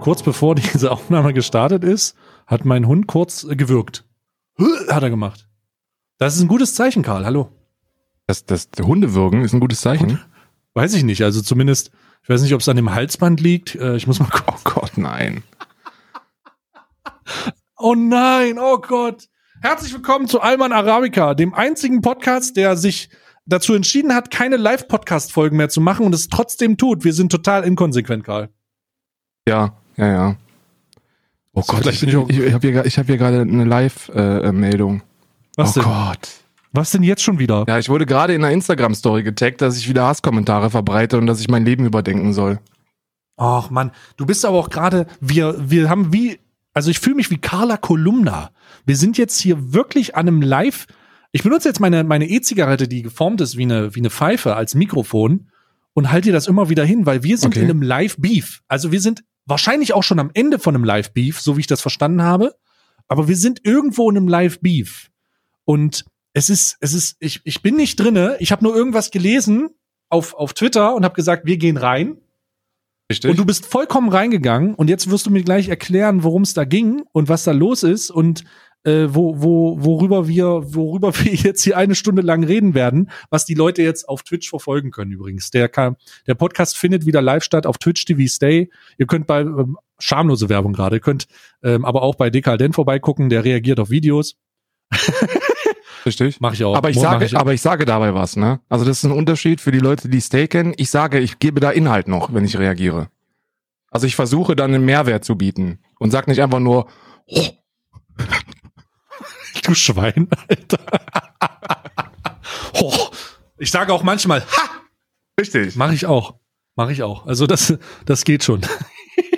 kurz bevor diese Aufnahme gestartet ist, hat mein Hund kurz gewürgt. Hat er gemacht. Das ist ein gutes Zeichen, Karl. Hallo. Das, das Hundewürgen ist ein gutes Zeichen. Weiß ich nicht. Also zumindest, ich weiß nicht, ob es an dem Halsband liegt. Äh, ich muss mal gucken. Oh Gott, nein. Oh nein, oh Gott. Herzlich willkommen zu Alman Arabica, dem einzigen Podcast, der sich dazu entschieden hat, keine Live-Podcast-Folgen mehr zu machen und es trotzdem tut. Wir sind total inkonsequent, Karl. Ja, ja, ja. Oh So, Gott, ich, bin ich ich, habe hier, hab hier gerade eine Live-Meldung. Was oh denn? Gott. Was denn jetzt schon wieder? Ja, ich wurde gerade in einer Instagram-Story getaggt, dass ich wieder Hasskommentare verbreite und dass ich mein Leben überdenken soll. Ach Mann, du bist aber auch gerade, wir, wir haben wie, also ich fühle mich wie Carla Kolumna. Wir sind jetzt hier wirklich an einem Live. Ich benutze jetzt meine, meine E-Zigarette, die geformt ist wie eine, wie eine Pfeife als Mikrofon und halte dir das immer wieder hin, weil wir sind Okay. in einem Live-Beef. Also wir sind wahrscheinlich auch schon am Ende von einem Live-Beef, so wie ich das verstanden habe. Aber wir sind irgendwo in einem Live-Beef. Und es ist, es ist, ich, ich bin nicht drinne. Ich habe nur irgendwas gelesen auf, auf Twitter und habe gesagt, wir gehen rein. Richtig? Und du bist vollkommen reingegangen und jetzt wirst du mir gleich erklären, worum es da ging und was da los ist und äh, wo, wo, worüber wir, worüber wir jetzt hier eine Stunde lang reden werden, was die Leute jetzt auf Twitch verfolgen können übrigens. Der, kann, der Podcast findet wieder live statt auf Twitch TV Stay. Ihr könnt bei ähm, schamlose Werbung gerade, ihr könnt ähm, aber auch bei Dekadent vorbeigucken, der reagiert auf Videos. Richtig? Mache ich auch. Aber ich, Mach sage, ich, aber ich sage dabei was, ne? Also das ist ein Unterschied für die Leute, die Stay kennen. Ich sage, ich gebe da Inhalt noch, wenn ich reagiere. Also ich versuche dann einen Mehrwert zu bieten und sag nicht einfach nur, oh, du Schwein, Alter. oh, ich sage auch manchmal, ha! richtig. Mache ich auch. Mache ich auch. Also das, das geht schon.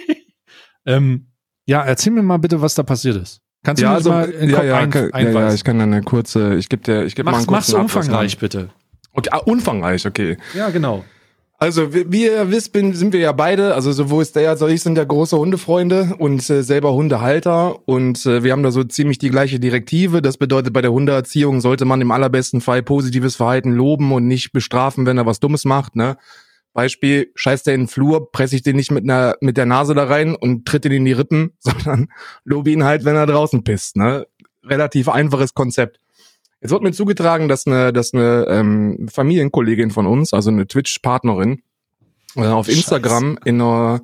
ähm, ja, erzähl mir mal bitte, was da passiert ist. Kannst du Ja, mir also, das mal in ja, ja, ein, kann, ja, ja, ich kann dann eine kurze, ich gebe dir, ich gebe mal mach's, einen mach's kurzen Abriss umfangreich, machen. bitte. Okay, ah, umfangreich, okay. Ja, genau. Also, wie, ihr wisst, bin, sind wir ja beide, also sowohl Stay als auch ich sind ja große Hundefreunde und äh, selber Hundehalter und äh, wir haben da so ziemlich die gleiche Direktive. Das bedeutet, bei der Hundeerziehung sollte man im allerbesten Fall positives Verhalten loben und nicht bestrafen, wenn er was Dummes macht, ne? Beispiel, scheißt er in den Flur, presse ich den nicht mit einer mit der Nase da rein und tritt ihn in die Rippen, sondern lobe ihn halt, wenn er draußen pisst, ne? Relativ einfaches Konzept. Jetzt wird mir zugetragen, dass eine, dass eine ähm, Familienkollegin von uns, also eine Twitch-Partnerin, äh, auf Scheiße. Instagram in einer,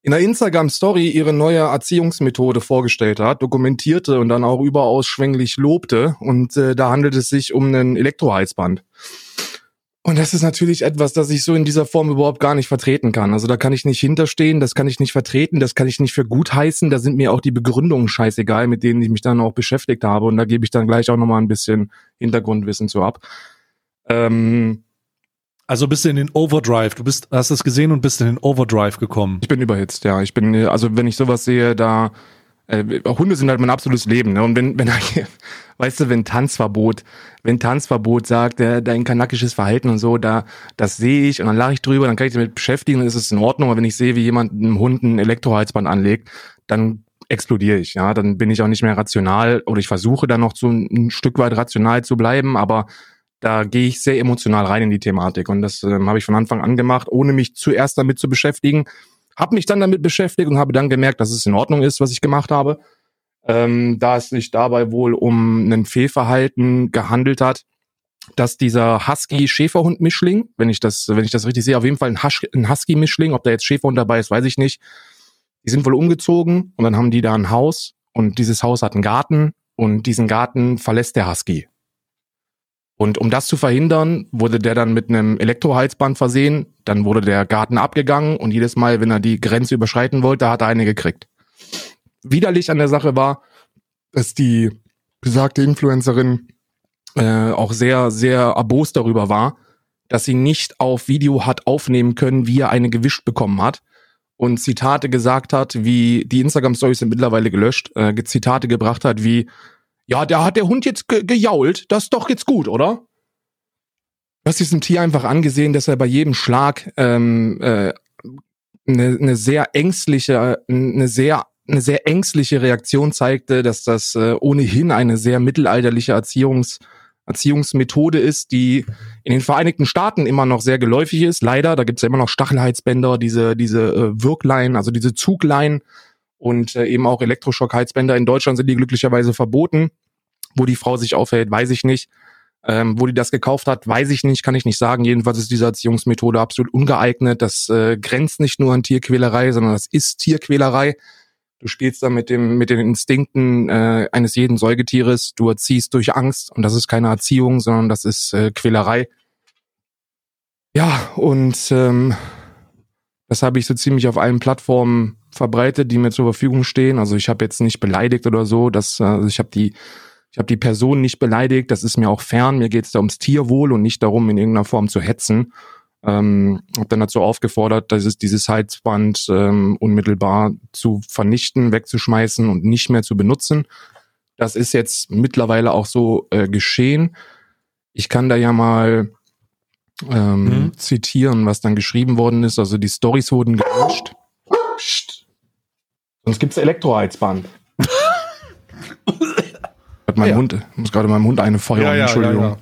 in einer Instagram-Story ihre neue Erziehungsmethode vorgestellt hat, dokumentierte und dann auch überaus schwänglich lobte. Und äh, da handelt es sich um ein Elektroheizband. Und das ist natürlich etwas, das ich so in dieser Form überhaupt gar nicht vertreten kann. Also da kann ich nicht hinterstehen, das kann ich nicht vertreten, das kann ich nicht für gut heißen. Da sind mir auch die Begründungen scheißegal, mit denen ich mich dann auch beschäftigt habe. Und da gebe ich dann gleich auch nochmal ein bisschen Hintergrundwissen zu ab. Ähm, Also bist du in den Overdrive. Du bist, hast es gesehen und bist in den Overdrive gekommen. ich bin überhitzt, ja. Ich bin, also wenn ich sowas sehe, da Hunde sind halt mein absolutes Leben, ne? Und wenn, wenn, weißt du, wenn Tanzverbot, wenn Tanzverbot sagt, äh, dein kanakisches Verhalten und so, da, das sehe ich und dann lache ich drüber, dann kann ich damit beschäftigen, dann ist es in Ordnung. Aber wenn ich sehe, wie jemand einem Hund ein Elektroheizband anlegt, dann explodiere ich, ja. Dann bin ich auch nicht mehr rational oder ich versuche dann noch so ein, ein Stück weit rational zu bleiben, aber da gehe ich sehr emotional rein in die Thematik und das ähm, habe ich von Anfang an gemacht, ohne mich zuerst damit zu beschäftigen. Habe mich dann damit beschäftigt und habe dann gemerkt, dass es in Ordnung ist, was ich gemacht habe. Ähm, da es sich dabei wohl um ein Fehlverhalten gehandelt hat, dass dieser Husky-Schäferhund-Mischling, wenn ich das, wenn ich das richtig sehe, auf jeden Fall ein, ein Husky-Mischling, ob da jetzt Schäferhund dabei ist, weiß ich nicht. Die sind wohl umgezogen und dann haben die da ein Haus und dieses Haus hat einen Garten und diesen Garten verlässt der Husky. Und um das zu verhindern, wurde der dann mit einem Elektroheizband versehen. Dann wurde der Garten abgegangen und jedes Mal, wenn er die Grenze überschreiten wollte, hat er eine gekriegt. Widerlich an der Sache war, dass die besagte Influencerin äh, auch sehr, sehr erbost darüber war, dass sie nicht auf Video hat aufnehmen können, wie er eine gewischt bekommen hat. Und Zitate gesagt hat, wie die Instagram-Stories sind mittlerweile gelöscht, äh, Zitate gebracht hat, wie ja, da hat der Hund jetzt ge gejault. Das ist doch jetzt gut, oder? Du hast diesem Tier einfach angesehen, dass er bei jedem Schlag ähm, äh, eine, eine sehr ängstliche, eine sehr eine sehr ängstliche Reaktion zeigte, dass das äh, ohnehin eine sehr mittelalterliche Erziehungsweise Erziehungsmethode ist, die in den Vereinigten Staaten immer noch sehr geläufig ist. Leider, da gibt's ja immer noch Stachelheizbänder, diese, diese äh, Wirklein, also diese Zuglein und äh, eben auch Elektroschockheizbänder. In Deutschland sind die glücklicherweise verboten. Wo die Frau sich aufhält, weiß ich nicht. Ähm, wo die das gekauft hat, weiß ich nicht, kann ich nicht sagen. Jedenfalls ist diese Erziehungsmethode absolut ungeeignet. Das äh, grenzt nicht nur an Tierquälerei, sondern das ist Tierquälerei. Du spielst da mit dem mit den Instinkten äh, eines jeden Säugetieres. Du erziehst durch Angst und das ist keine Erziehung, sondern das ist äh, Quälerei. Ja und ähm, das habe ich so ziemlich auf allen Plattformen verbreitet, die mir zur Verfügung stehen. Also ich habe jetzt nicht beleidigt oder so. Das, äh, also ich habe die ich habe die Person nicht beleidigt, das ist mir auch fern. Mir geht es da ums Tierwohl und nicht darum, in irgendeiner Form zu hetzen. Ähm, habe dann dazu aufgefordert, dass es dieses Heizband ähm, unmittelbar zu vernichten, wegzuschmeißen und nicht mehr zu benutzen. Das ist jetzt mittlerweile auch so äh, geschehen. Ich kann da ja mal ähm, mhm. zitieren, was dann geschrieben worden ist. Also die Stories wurden gelöscht. Sonst gibt's Elektroheizband. Hat mein ja. Hund, muss gerade meinem Hund eine Feuer, ja, ja, Entschuldigung.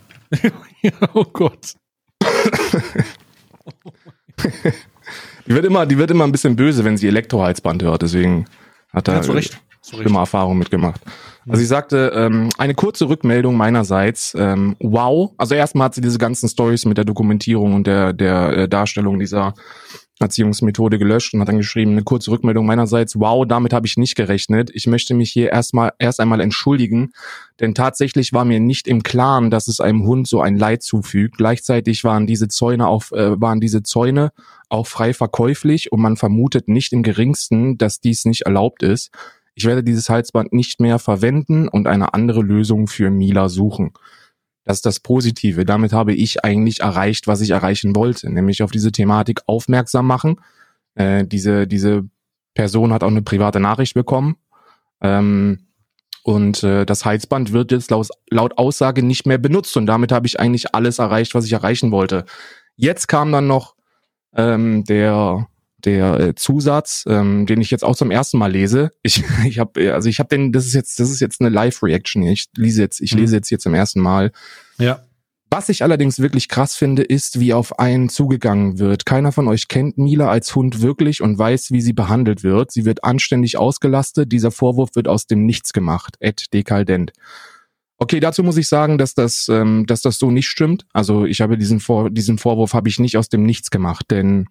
Ja, oh Gott. die wird immer, die wird immer ein bisschen böse, wenn sie Elektroheizband hört, deswegen hat er ja, schlimme Erfahrungen mitgemacht. Also sie sagte, ähm, eine kurze Rückmeldung meinerseits, ähm, wow. Also erstmal hat sie diese ganzen Stories mit der Dokumentierung und der, der äh, Darstellung dieser Erziehungsmethode gelöscht und hat dann geschrieben, eine kurze Rückmeldung meinerseits, wow, damit habe ich nicht gerechnet. Ich möchte mich hier erstmal erst einmal entschuldigen, denn tatsächlich war mir nicht im Klaren, dass es einem Hund so ein Leid zufügt. Gleichzeitig waren diese Zäune auf äh, waren diese Zäune auch frei verkäuflich und man vermutet nicht im geringsten, dass dies nicht erlaubt ist. Ich werde dieses Halsband nicht mehr verwenden und eine andere Lösung für Mila suchen. Das ist das Positive. Damit habe ich eigentlich erreicht, was ich erreichen wollte, nämlich auf diese Thematik aufmerksam machen. Äh, diese, diese Person hat auch eine private Nachricht bekommen. Ähm, und äh, das Heizband wird jetzt laut, laut Aussage nicht mehr benutzt. Und damit habe ich eigentlich alles erreicht, was ich erreichen wollte. Jetzt kam dann noch ähm, der der äh, Zusatz, ähm, den ich jetzt auch zum ersten Mal lese. Ich, ich habe, also ich habe den, das ist jetzt, das ist jetzt eine Live-Reaction. Ich lese jetzt, ich mhm. lese jetzt hier zum ersten Mal. Ja. Was ich allerdings wirklich krass finde, ist, wie auf einen zugegangen wird. Keiner von euch kennt Mila als Hund wirklich und weiß, wie sie behandelt wird. Sie wird anständig ausgelastet. Dieser Vorwurf wird aus dem Nichts gemacht. Ed dekaldent. Okay, dazu muss ich sagen, dass das, ähm, dass das so nicht stimmt. Also ich habe diesen Vor diesen Vorwurf habe ich nicht aus dem Nichts gemacht, denn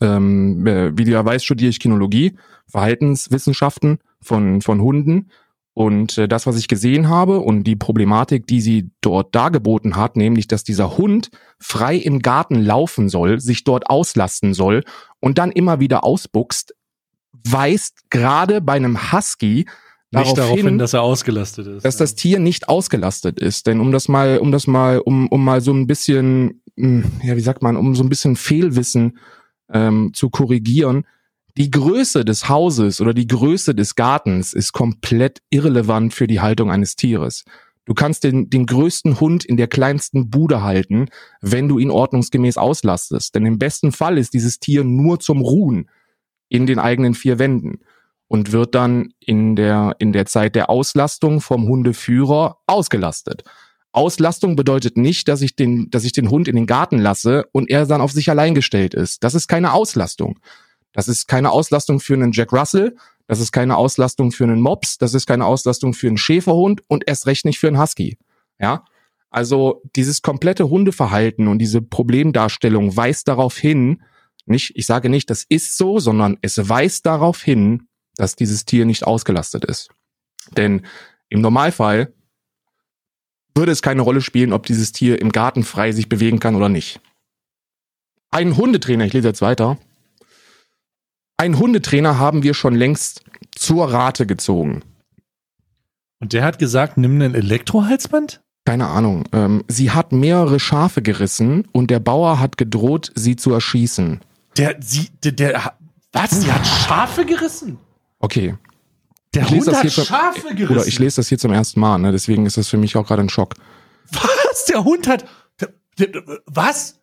ähm, äh, wie du ja weißt, studiere ich Kinologie, Verhaltenswissenschaften von, von Hunden. Und äh, das, was ich gesehen habe und die Problematik, die sie dort dargeboten hat, nämlich, dass dieser Hund frei im Garten laufen soll, sich dort auslasten soll und dann immer wieder ausbuchst, weist gerade bei einem Husky nicht darauf hin, dass er ausgelastet ist. Dass ja. das Tier nicht ausgelastet ist. Denn um das mal, um das mal, um, um mal so ein bisschen, hm, ja, wie sagt man, um so ein bisschen Fehlwissen ähm, zu korrigieren. Die Größe des Hauses oder die Größe des Gartens ist komplett irrelevant für die Haltung eines Tieres. Du kannst den, den größten Hund in der kleinsten Bude halten, wenn du ihn ordnungsgemäß auslastest. Denn im besten Fall ist dieses Tier nur zum Ruhen in den eigenen vier Wänden und wird dann in der, in der Zeit der Auslastung vom Hundeführer ausgelastet. Auslastung bedeutet nicht, dass ich den, dass ich den Hund in den Garten lasse und er dann auf sich allein gestellt ist. Das ist keine Auslastung. Das ist keine Auslastung für einen Jack Russell. Das ist keine Auslastung für einen Mops. Das ist keine Auslastung für einen Schäferhund und erst recht nicht für einen Husky. Ja. Also dieses komplette Hundeverhalten und diese Problemdarstellung weist darauf hin, nicht, ich sage nicht, das ist so, sondern es weist darauf hin, dass dieses Tier nicht ausgelastet ist. Denn im Normalfall würde es keine Rolle spielen, ob dieses Tier im Garten frei sich bewegen kann oder nicht. Ein Hundetrainer, ich lese jetzt weiter. Ein Hundetrainer haben wir schon längst zur Rate gezogen. Und der hat gesagt, nimm einen Elektrohalsband? Keine Ahnung. Ähm, sie hat mehrere Schafe gerissen und der Bauer hat gedroht, sie zu erschießen. Der, sie, der, der was? Sie hat Schafe gerissen? Okay. Der ich Hund hat Schafe zum, gerissen. Oder ich lese das hier zum ersten Mal, ne? deswegen ist das für mich auch gerade ein Schock. Was? Der Hund hat. Der, der, was?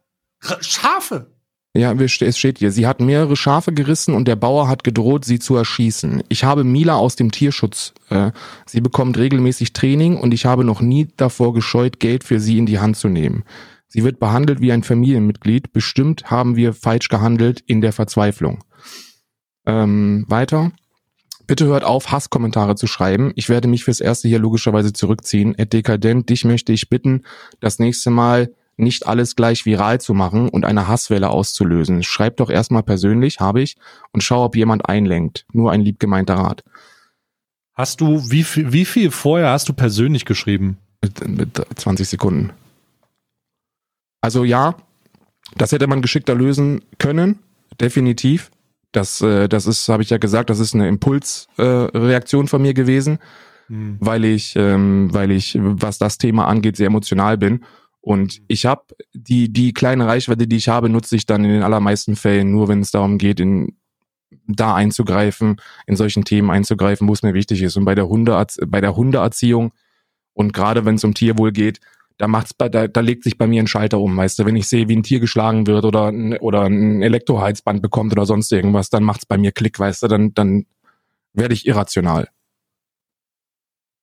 Schafe? Ja, es steht hier. Sie hat mehrere Schafe gerissen und der Bauer hat gedroht, sie zu erschießen. Ich habe Mila aus dem Tierschutz. Äh, sie bekommt regelmäßig Training und ich habe noch nie davor gescheut, Geld für sie in die Hand zu nehmen. Sie wird behandelt wie ein Familienmitglied. Bestimmt haben wir falsch gehandelt in der Verzweiflung. Ähm, weiter. Bitte hört auf, Hasskommentare zu schreiben. Ich werde mich fürs Erste hier logischerweise zurückziehen. Ed Dekadent, dich möchte ich bitten, das nächste Mal nicht alles gleich viral zu machen und eine Hasswelle auszulösen. Schreib doch erstmal persönlich, habe ich, und schau, ob jemand einlenkt. Nur ein liebgemeinter Rat. Hast du, wie viel, wie viel vorher hast du persönlich geschrieben? Mit, mit 20 Sekunden. Also ja, das hätte man geschickter lösen können, definitiv. Das, äh, das ist, habe ich ja gesagt, das ist eine Impulsreaktion äh, von mir gewesen, hm. weil ich, ähm, weil ich, was das Thema angeht, sehr emotional bin und ich habe die, die kleine Reichweite, die ich habe, nutze ich dann in den allermeisten Fällen nur, wenn es darum geht, in, da einzugreifen, in solchen Themen einzugreifen, wo es mir wichtig ist. Und bei der Hunde, bei der Hundeerziehung und gerade wenn es um Tierwohl geht, da macht's bei, da, da legt sich bei mir ein Schalter um, weißt du, wenn ich sehe, wie ein Tier geschlagen wird oder oder ein Elektroheizband bekommt oder sonst irgendwas, dann macht's bei mir Klick, weißt du, dann dann werde ich irrational.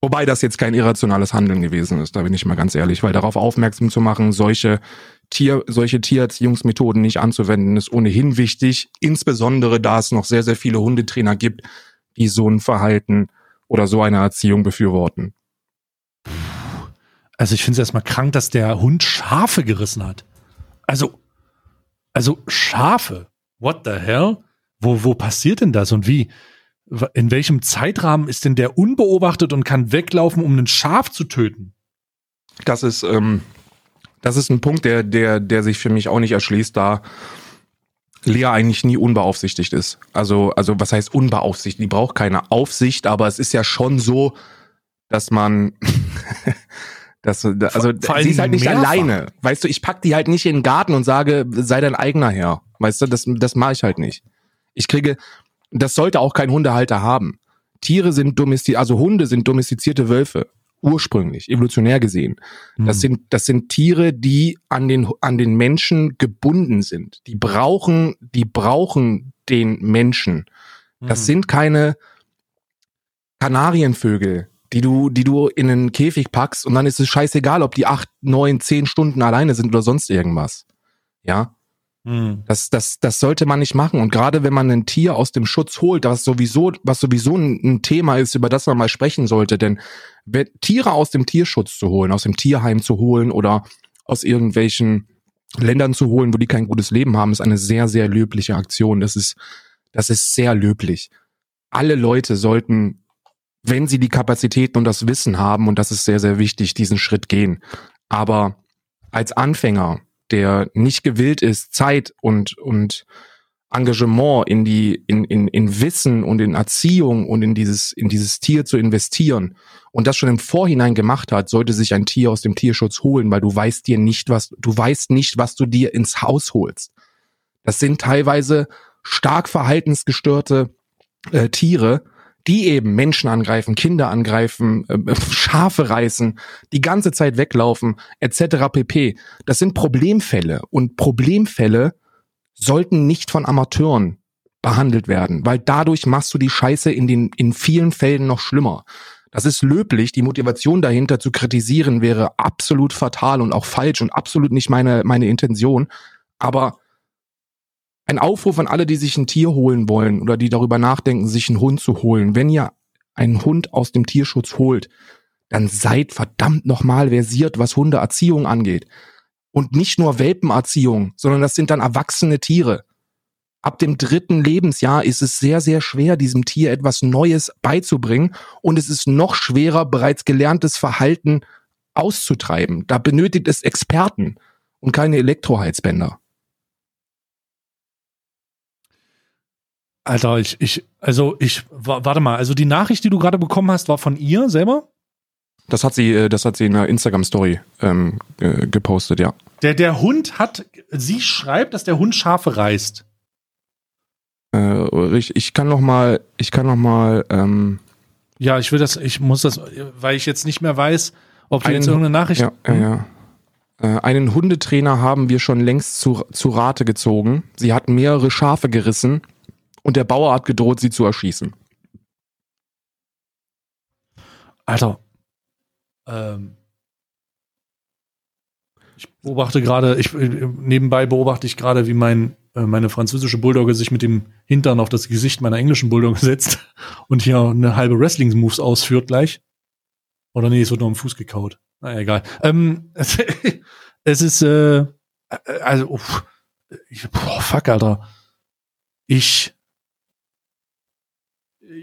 Wobei das jetzt kein irrationales Handeln gewesen ist, da bin ich mal ganz ehrlich, weil darauf aufmerksam zu machen, solche Tier, solche Tiererziehungsmethoden nicht anzuwenden, ist ohnehin wichtig, insbesondere da es noch sehr, sehr viele Hundetrainer gibt, die so ein Verhalten oder so eine Erziehung befürworten. Also ich finde es erstmal krank, dass der Hund Schafe gerissen hat. Also, also Schafe. What the hell? Wo, wo passiert denn das und wie? in welchem Zeitrahmen ist denn der unbeobachtet und kann weglaufen, um ein Schaf zu töten? Das ist, ähm, das ist ein Punkt, der, der, der sich für mich auch nicht erschließt, da Lea eigentlich nie unbeaufsichtigt ist. Also, also was heißt unbeaufsichtigt? Die braucht keine Aufsicht, aber es ist ja schon so, dass man, dass, also sie ist halt nicht mehrfach. alleine. Weißt du, ich pack die halt nicht in den Garten und sage, sei dein eigener Herr. Weißt du, das, das mache ich halt nicht. Ich kriege, das sollte auch kein Hundehalter haben. Tiere sind domestiziert, also Hunde sind domestizierte Wölfe. Ursprünglich, evolutionär gesehen. Das hm. sind, das sind Tiere, die an den, an den Menschen gebunden sind. Die brauchen, die brauchen den Menschen. Das hm. sind keine Kanarienvögel, die du, die du in einen Käfig packst und dann ist es scheißegal, ob die acht, neun, zehn Stunden alleine sind oder sonst irgendwas. Ja. Mhm. Das, das, das sollte man nicht machen. Und gerade wenn man ein Tier aus dem Schutz holt, was sowieso, was sowieso ein, Thema ist, über das man mal sprechen sollte, denn Tiere aus dem Tierschutz zu holen, aus dem Tierheim zu holen oder aus irgendwelchen Ländern zu holen, wo die kein gutes Leben haben, ist eine sehr, sehr löbliche Aktion. Das ist, das ist sehr löblich. Alle Leute sollten, wenn sie die Kapazitäten und das Wissen haben, und das ist sehr, sehr wichtig, diesen Schritt gehen. Aber als Anfänger der nicht gewillt ist, Zeit und, und Engagement in die, in, in, in Wissen und in Erziehung und in dieses, in dieses Tier zu investieren und das schon im Vorhinein gemacht hat, sollte sich ein Tier aus dem Tierschutz holen, weil du weißt dir nicht, was, du weißt nicht, was du dir ins Haus holst. Das sind teilweise stark verhaltensgestörte äh, Tiere, die eben Menschen angreifen, Kinder angreifen, äh, Schafe reißen, die ganze Zeit weglaufen, etc. pp. Das sind Problemfälle und Problemfälle sollten nicht von Amateuren behandelt werden, weil dadurch machst du die Scheiße in den in vielen Fällen noch schlimmer. Das ist löblich, die Motivation dahinter zu kritisieren wäre absolut fatal und auch falsch und absolut nicht meine meine Intention, aber ein Aufruf an alle, die sich ein Tier holen wollen oder die darüber nachdenken, sich einen Hund zu holen. Wenn ihr einen Hund aus dem Tierschutz holt, dann seid verdammt nochmal versiert, was Hundeerziehung angeht. Und nicht nur Welpenerziehung, sondern das sind dann erwachsene Tiere. Ab dem dritten Lebensjahr ist es sehr, sehr schwer, diesem Tier etwas Neues beizubringen. Und es ist noch schwerer, bereits gelerntes Verhalten auszutreiben. Da benötigt es Experten und keine Elektroheizbänder. Alter, ich, ich, also ich, warte mal, also die Nachricht, die du gerade bekommen hast, war von ihr selber? Das hat sie, äh, das hat sie in einer Instagram-Story ähm, gepostet, ja. Der, der Hund hat, sie schreibt, dass der Hund Schafe reißt. Äh, ich kann noch mal, ich kann noch mal. Ähm, ja, ich will das, ich muss das, weil ich jetzt nicht mehr weiß, ob du jetzt irgendeine Nachricht. Ja, ja, ja. Äh, einen Hundetrainer haben wir schon längst zu, zu Rate gezogen. Sie hat mehrere Schafe gerissen und der Bauer hat gedroht, sie zu erschießen. Alter, ähm, ich beobachte gerade, ich nebenbei beobachte ich gerade, wie mein äh, meine französische Bulldogge sich mit dem Hintern auf das Gesicht meiner englischen Bulldogge setzt und hier eine halbe Wrestling-Moves ausführt gleich. Oder nee, es wird nur am Fuß gekaut. Na egal. Ähm, es ist, äh, also, uff, ich, boah, fuck, Alter. Ich,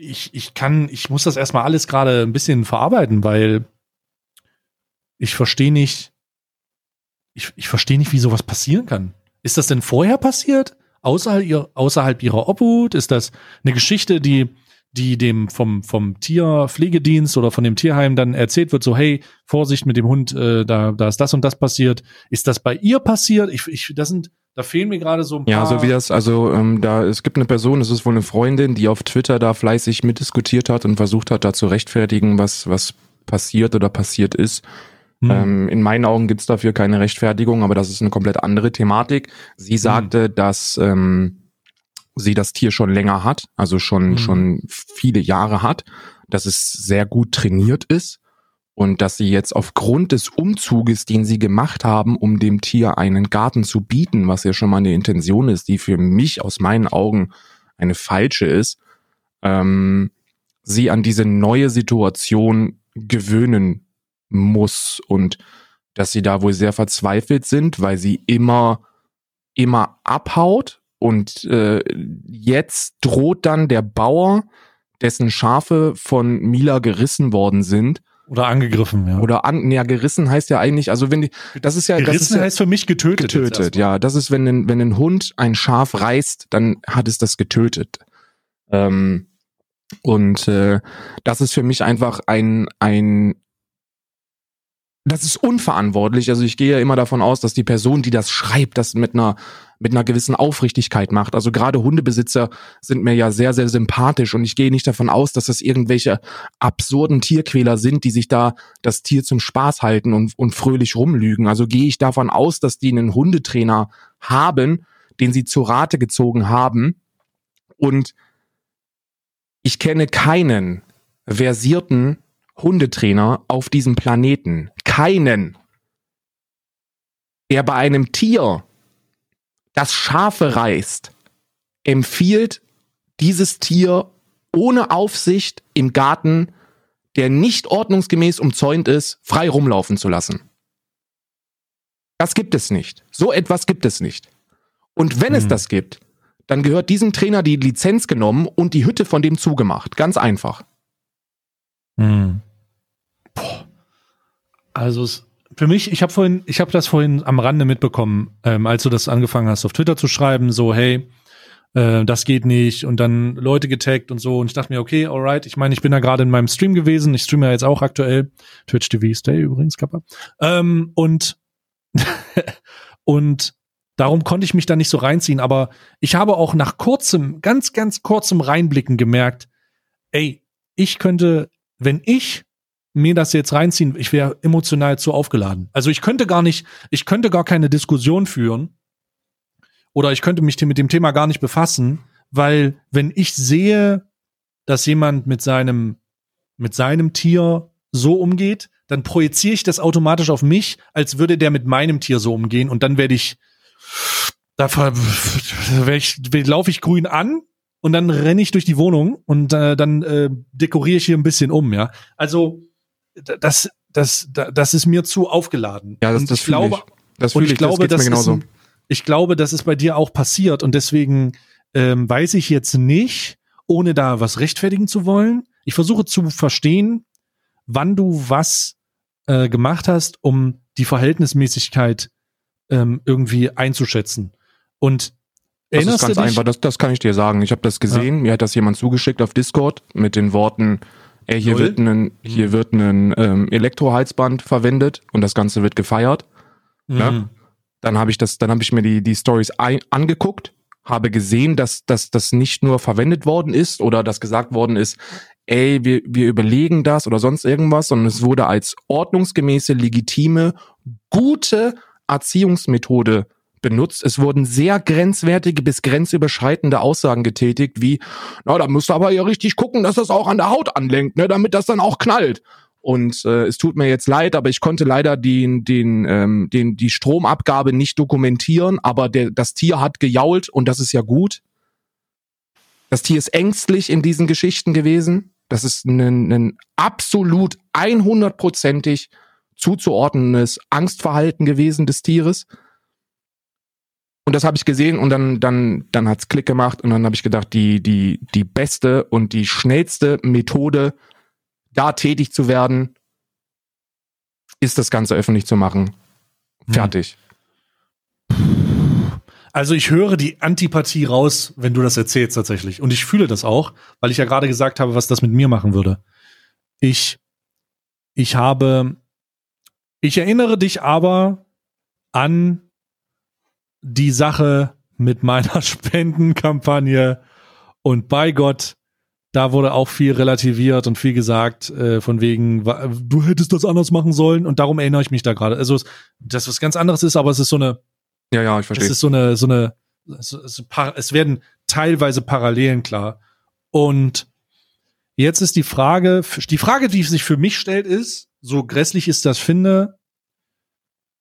ich, ich kann, ich muss das erstmal alles gerade ein bisschen verarbeiten, weil ich verstehe nicht, ich, ich verstehe nicht, wie sowas passieren kann. Ist das denn vorher passiert? Außerhalb, ihr, außerhalb ihrer Obhut? Ist das eine Geschichte, die, die dem vom, vom Tierpflegedienst oder von dem Tierheim dann erzählt wird, so, hey, Vorsicht mit dem Hund, äh, da, da ist das und das passiert. Ist das bei ihr passiert? Ich, ich, das sind, da fehlen mir gerade so ein paar. Ja, so wie das, also ähm, da, es gibt eine Person, es ist wohl eine Freundin, die auf Twitter da fleißig mitdiskutiert hat und versucht hat, da zu rechtfertigen, was, was passiert oder passiert ist. Mhm. Ähm, in meinen Augen gibt's dafür keine Rechtfertigung, aber das ist eine komplett andere Thematik. Sie hm. sagte, mhm. dass ähm, sie das Tier schon länger hat, also schon, mhm. schon viele Jahre hat, dass es sehr gut trainiert ist und dass sie jetzt aufgrund des Umzuges, den sie gemacht haben, um dem Tier einen Garten zu bieten, was ja schon mal eine Intention ist, die für mich aus meinen Augen eine falsche ist, ähm, sie an diese neue Situation gewöhnen muss und dass sie da wohl sehr verzweifelt sind, weil sie immer, immer abhaut und äh, jetzt droht dann der Bauer, dessen Schafe von Mila gerissen worden sind. Oder angegriffen, ja. Oder an, ja, gerissen heißt ja eigentlich, also wenn die, das ist ja, gerissen das ist ja, heißt für mich getötet. Getötet, ja. Das ist, wenn ein, wenn ein Hund ein Schaf reißt, dann hat es das getötet. Ähm, und äh, das ist für mich einfach ein, ein das ist unverantwortlich. Also ich gehe ja immer davon aus, dass die Person, die das schreibt, das mit einer mit einer gewissen Aufrichtigkeit macht. Also gerade Hundebesitzer sind mir ja sehr, sehr sympathisch und ich gehe nicht davon aus, dass das irgendwelche absurden Tierquäler sind, die sich da das Tier zum Spaß halten und, und fröhlich rumlügen. Also gehe ich davon aus, dass die einen Hundetrainer haben, den sie zu Rate gezogen haben und ich kenne keinen versierten Hundetrainer auf diesem Planeten, keinen, der bei einem Tier, das Schafe reißt, empfiehlt, dieses Tier ohne Aufsicht im Garten, der nicht ordnungsgemäß umzäunt ist, frei rumlaufen zu lassen. Das gibt es nicht. So etwas gibt es nicht. Und wenn hm. es das gibt, dann gehört diesem Trainer die Lizenz genommen und die Hütte von dem zugemacht. Ganz einfach. Hm. Boah. Also es, für mich, ich habe vorhin, ich habe das vorhin am Rande mitbekommen, ähm, als du das angefangen hast, auf Twitter zu schreiben, so hey, äh, das geht nicht und dann Leute getaggt und so. Und ich dachte mir, okay, alright, ich meine, ich bin da gerade in meinem Stream gewesen, ich streame ja jetzt auch aktuell, Twitch TV Stay übrigens, Kappa, ähm, und und darum konnte ich mich da nicht so reinziehen, aber ich habe auch nach kurzem, ganz, ganz kurzem Reinblicken gemerkt, ey, ich könnte, wenn ich mir das jetzt reinziehen, ich wäre emotional zu aufgeladen. Also ich könnte gar nicht, ich könnte gar keine Diskussion führen oder ich könnte mich mit dem Thema gar nicht befassen, weil wenn ich sehe, dass jemand mit seinem mit seinem Tier so umgeht, dann projiziere ich das automatisch auf mich, als würde der mit meinem Tier so umgehen und dann werde ich da laufe ich grün an und dann renne ich durch die Wohnung und äh, dann äh, dekoriere ich hier ein bisschen um, ja. Also das, das, das ist mir zu aufgeladen. Ja, das, das ich glaube, ich. Das und ich, ich glaube, das, das ist ich glaube, das ist bei dir auch passiert und deswegen ähm, weiß ich jetzt nicht, ohne da was rechtfertigen zu wollen. Ich versuche zu verstehen, wann du was äh, gemacht hast, um die Verhältnismäßigkeit ähm, irgendwie einzuschätzen. Und das ist ganz einfach, das, das kann ich dir sagen. Ich habe das gesehen, ja. mir hat das jemand zugeschickt auf Discord mit den Worten, Ey, hier Null? wird ein, hier wird ein ähm, Elektrohalsband verwendet und das Ganze wird gefeiert. Mhm. Ne? Dann habe ich das, dann habe ich mir die, die Stories angeguckt, habe gesehen, dass, dass das nicht nur verwendet worden ist oder dass gesagt worden ist, ey, wir, wir überlegen das oder sonst irgendwas, sondern es wurde als ordnungsgemäße, legitime, gute Erziehungsmethode benutzt. Es wurden sehr grenzwertige bis grenzüberschreitende Aussagen getätigt, wie, na, da musst du aber ja richtig gucken, dass das auch an der Haut anlenkt, ne, damit das dann auch knallt. Und äh, es tut mir jetzt leid, aber ich konnte leider den, den, ähm, den, die Stromabgabe nicht dokumentieren, aber der, das Tier hat gejault und das ist ja gut. Das Tier ist ängstlich in diesen Geschichten gewesen. Das ist ein, ein absolut 100%ig zuzuordnendes Angstverhalten gewesen des Tieres. Und das habe ich gesehen und dann, dann, dann hat's Klick gemacht und dann habe ich gedacht, die, die, die beste und die schnellste Methode, da tätig zu werden, ist das Ganze öffentlich zu machen. Hm. Fertig. Also ich höre die Antipathie raus, wenn du das erzählst tatsächlich. Und ich fühle das auch, weil ich ja gerade gesagt habe, was das mit mir machen würde. Ich, ich habe, ich erinnere dich aber an die Sache mit meiner Spendenkampagne und bei Gott, da wurde auch viel relativiert und viel gesagt, äh, von wegen, du hättest das anders machen sollen und darum erinnere ich mich da gerade. Also, das was ganz anderes ist, aber es ist so eine, ja, ja, ich verstehe. Es ist so eine, so eine, es werden teilweise Parallelen klar. Und jetzt ist die Frage, die Frage, die sich für mich stellt, ist, so grässlich ist das finde,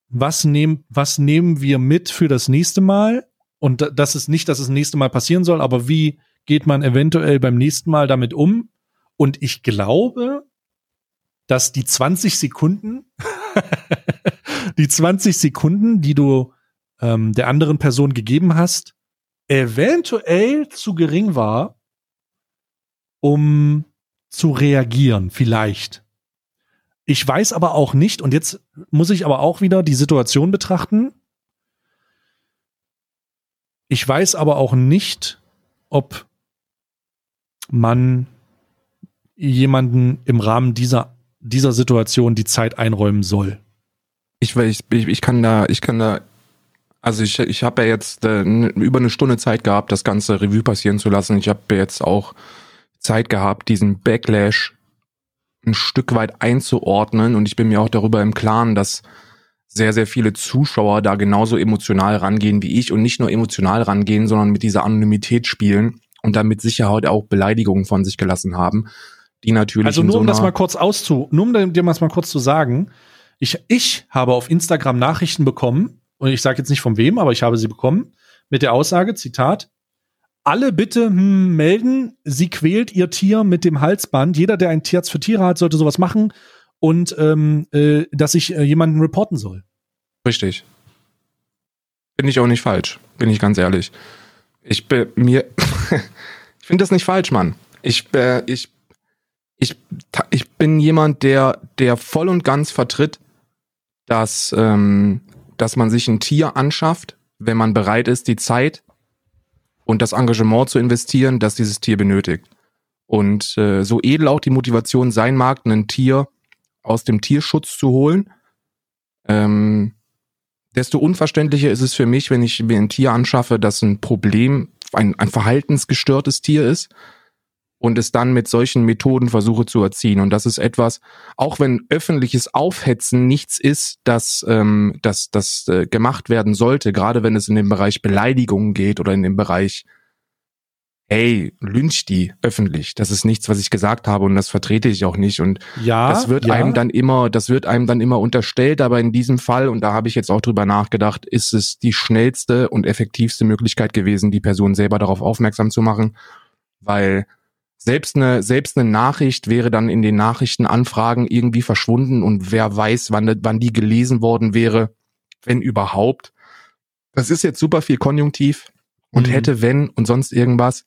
was nehmen, was nehmen wir mit für das nächste Mal? Und das ist nicht, dass es das nächste Mal passieren soll, aber wie geht man eventuell beim nächsten Mal damit um? Und ich glaube, dass die 20 Sekunden, die 20 Sekunden, die du ähm, der anderen Person gegeben hast, eventuell zu gering war, um zu reagieren, vielleicht. Ich weiß aber auch nicht, und jetzt muss ich aber auch wieder die Situation betrachten. Ich weiß aber auch nicht, ob man jemanden im Rahmen dieser, dieser Situation die Zeit einräumen soll. Ich, ich, ich kann da, ich kann da, also ich, ich habe ja jetzt äh, über eine Stunde Zeit gehabt, das ganze Revue passieren zu lassen. Ich habe jetzt auch Zeit gehabt, diesen Backlash ein Stück weit einzuordnen und ich bin mir auch darüber im Klaren, dass sehr, sehr viele Zuschauer da genauso emotional rangehen wie ich und nicht nur emotional rangehen, sondern mit dieser Anonymität spielen und dann mit Sicherheit auch Beleidigungen von sich gelassen haben, die natürlich. Also nur so um das mal kurz auszu, nur um dir mal kurz zu sagen, ich, ich habe auf Instagram Nachrichten bekommen, und ich sage jetzt nicht von wem, aber ich habe sie bekommen, mit der Aussage, Zitat, alle bitte hm, melden, sie quält ihr Tier mit dem Halsband. Jeder, der ein Tierarzt für Tiere hat, sollte sowas machen und ähm, äh, dass ich äh, jemanden reporten soll. Richtig. Bin ich auch nicht falsch, bin ich ganz ehrlich. Ich bin mir, ich finde das nicht falsch, Mann. Ich, äh, ich, ich, ich bin jemand, der, der voll und ganz vertritt, dass, ähm, dass man sich ein Tier anschafft, wenn man bereit ist, die Zeit und das Engagement zu investieren, das dieses Tier benötigt. Und äh, so edel auch die Motivation sein mag, ein Tier aus dem Tierschutz zu holen, ähm, desto unverständlicher ist es für mich, wenn ich mir ein Tier anschaffe, das ein Problem, ein, ein verhaltensgestörtes Tier ist und es dann mit solchen Methoden versuche zu erziehen. Und das ist etwas, auch wenn öffentliches Aufhetzen nichts ist, das, ähm, das, das äh, gemacht werden sollte, gerade wenn es in den Bereich Beleidigungen geht oder in den Bereich, hey, lynch die öffentlich. Das ist nichts, was ich gesagt habe und das vertrete ich auch nicht. Und ja, das wird ja. einem dann immer, das wird einem dann immer unterstellt, aber in diesem Fall, und da habe ich jetzt auch drüber nachgedacht, ist es die schnellste und effektivste Möglichkeit gewesen, die Person selber darauf aufmerksam zu machen, weil selbst eine, selbst eine Nachricht wäre dann in den Nachrichtenanfragen irgendwie verschwunden und wer weiß, wann, wann die gelesen worden wäre, wenn überhaupt. Das ist jetzt super viel Konjunktiv und mhm. hätte, wenn und sonst irgendwas.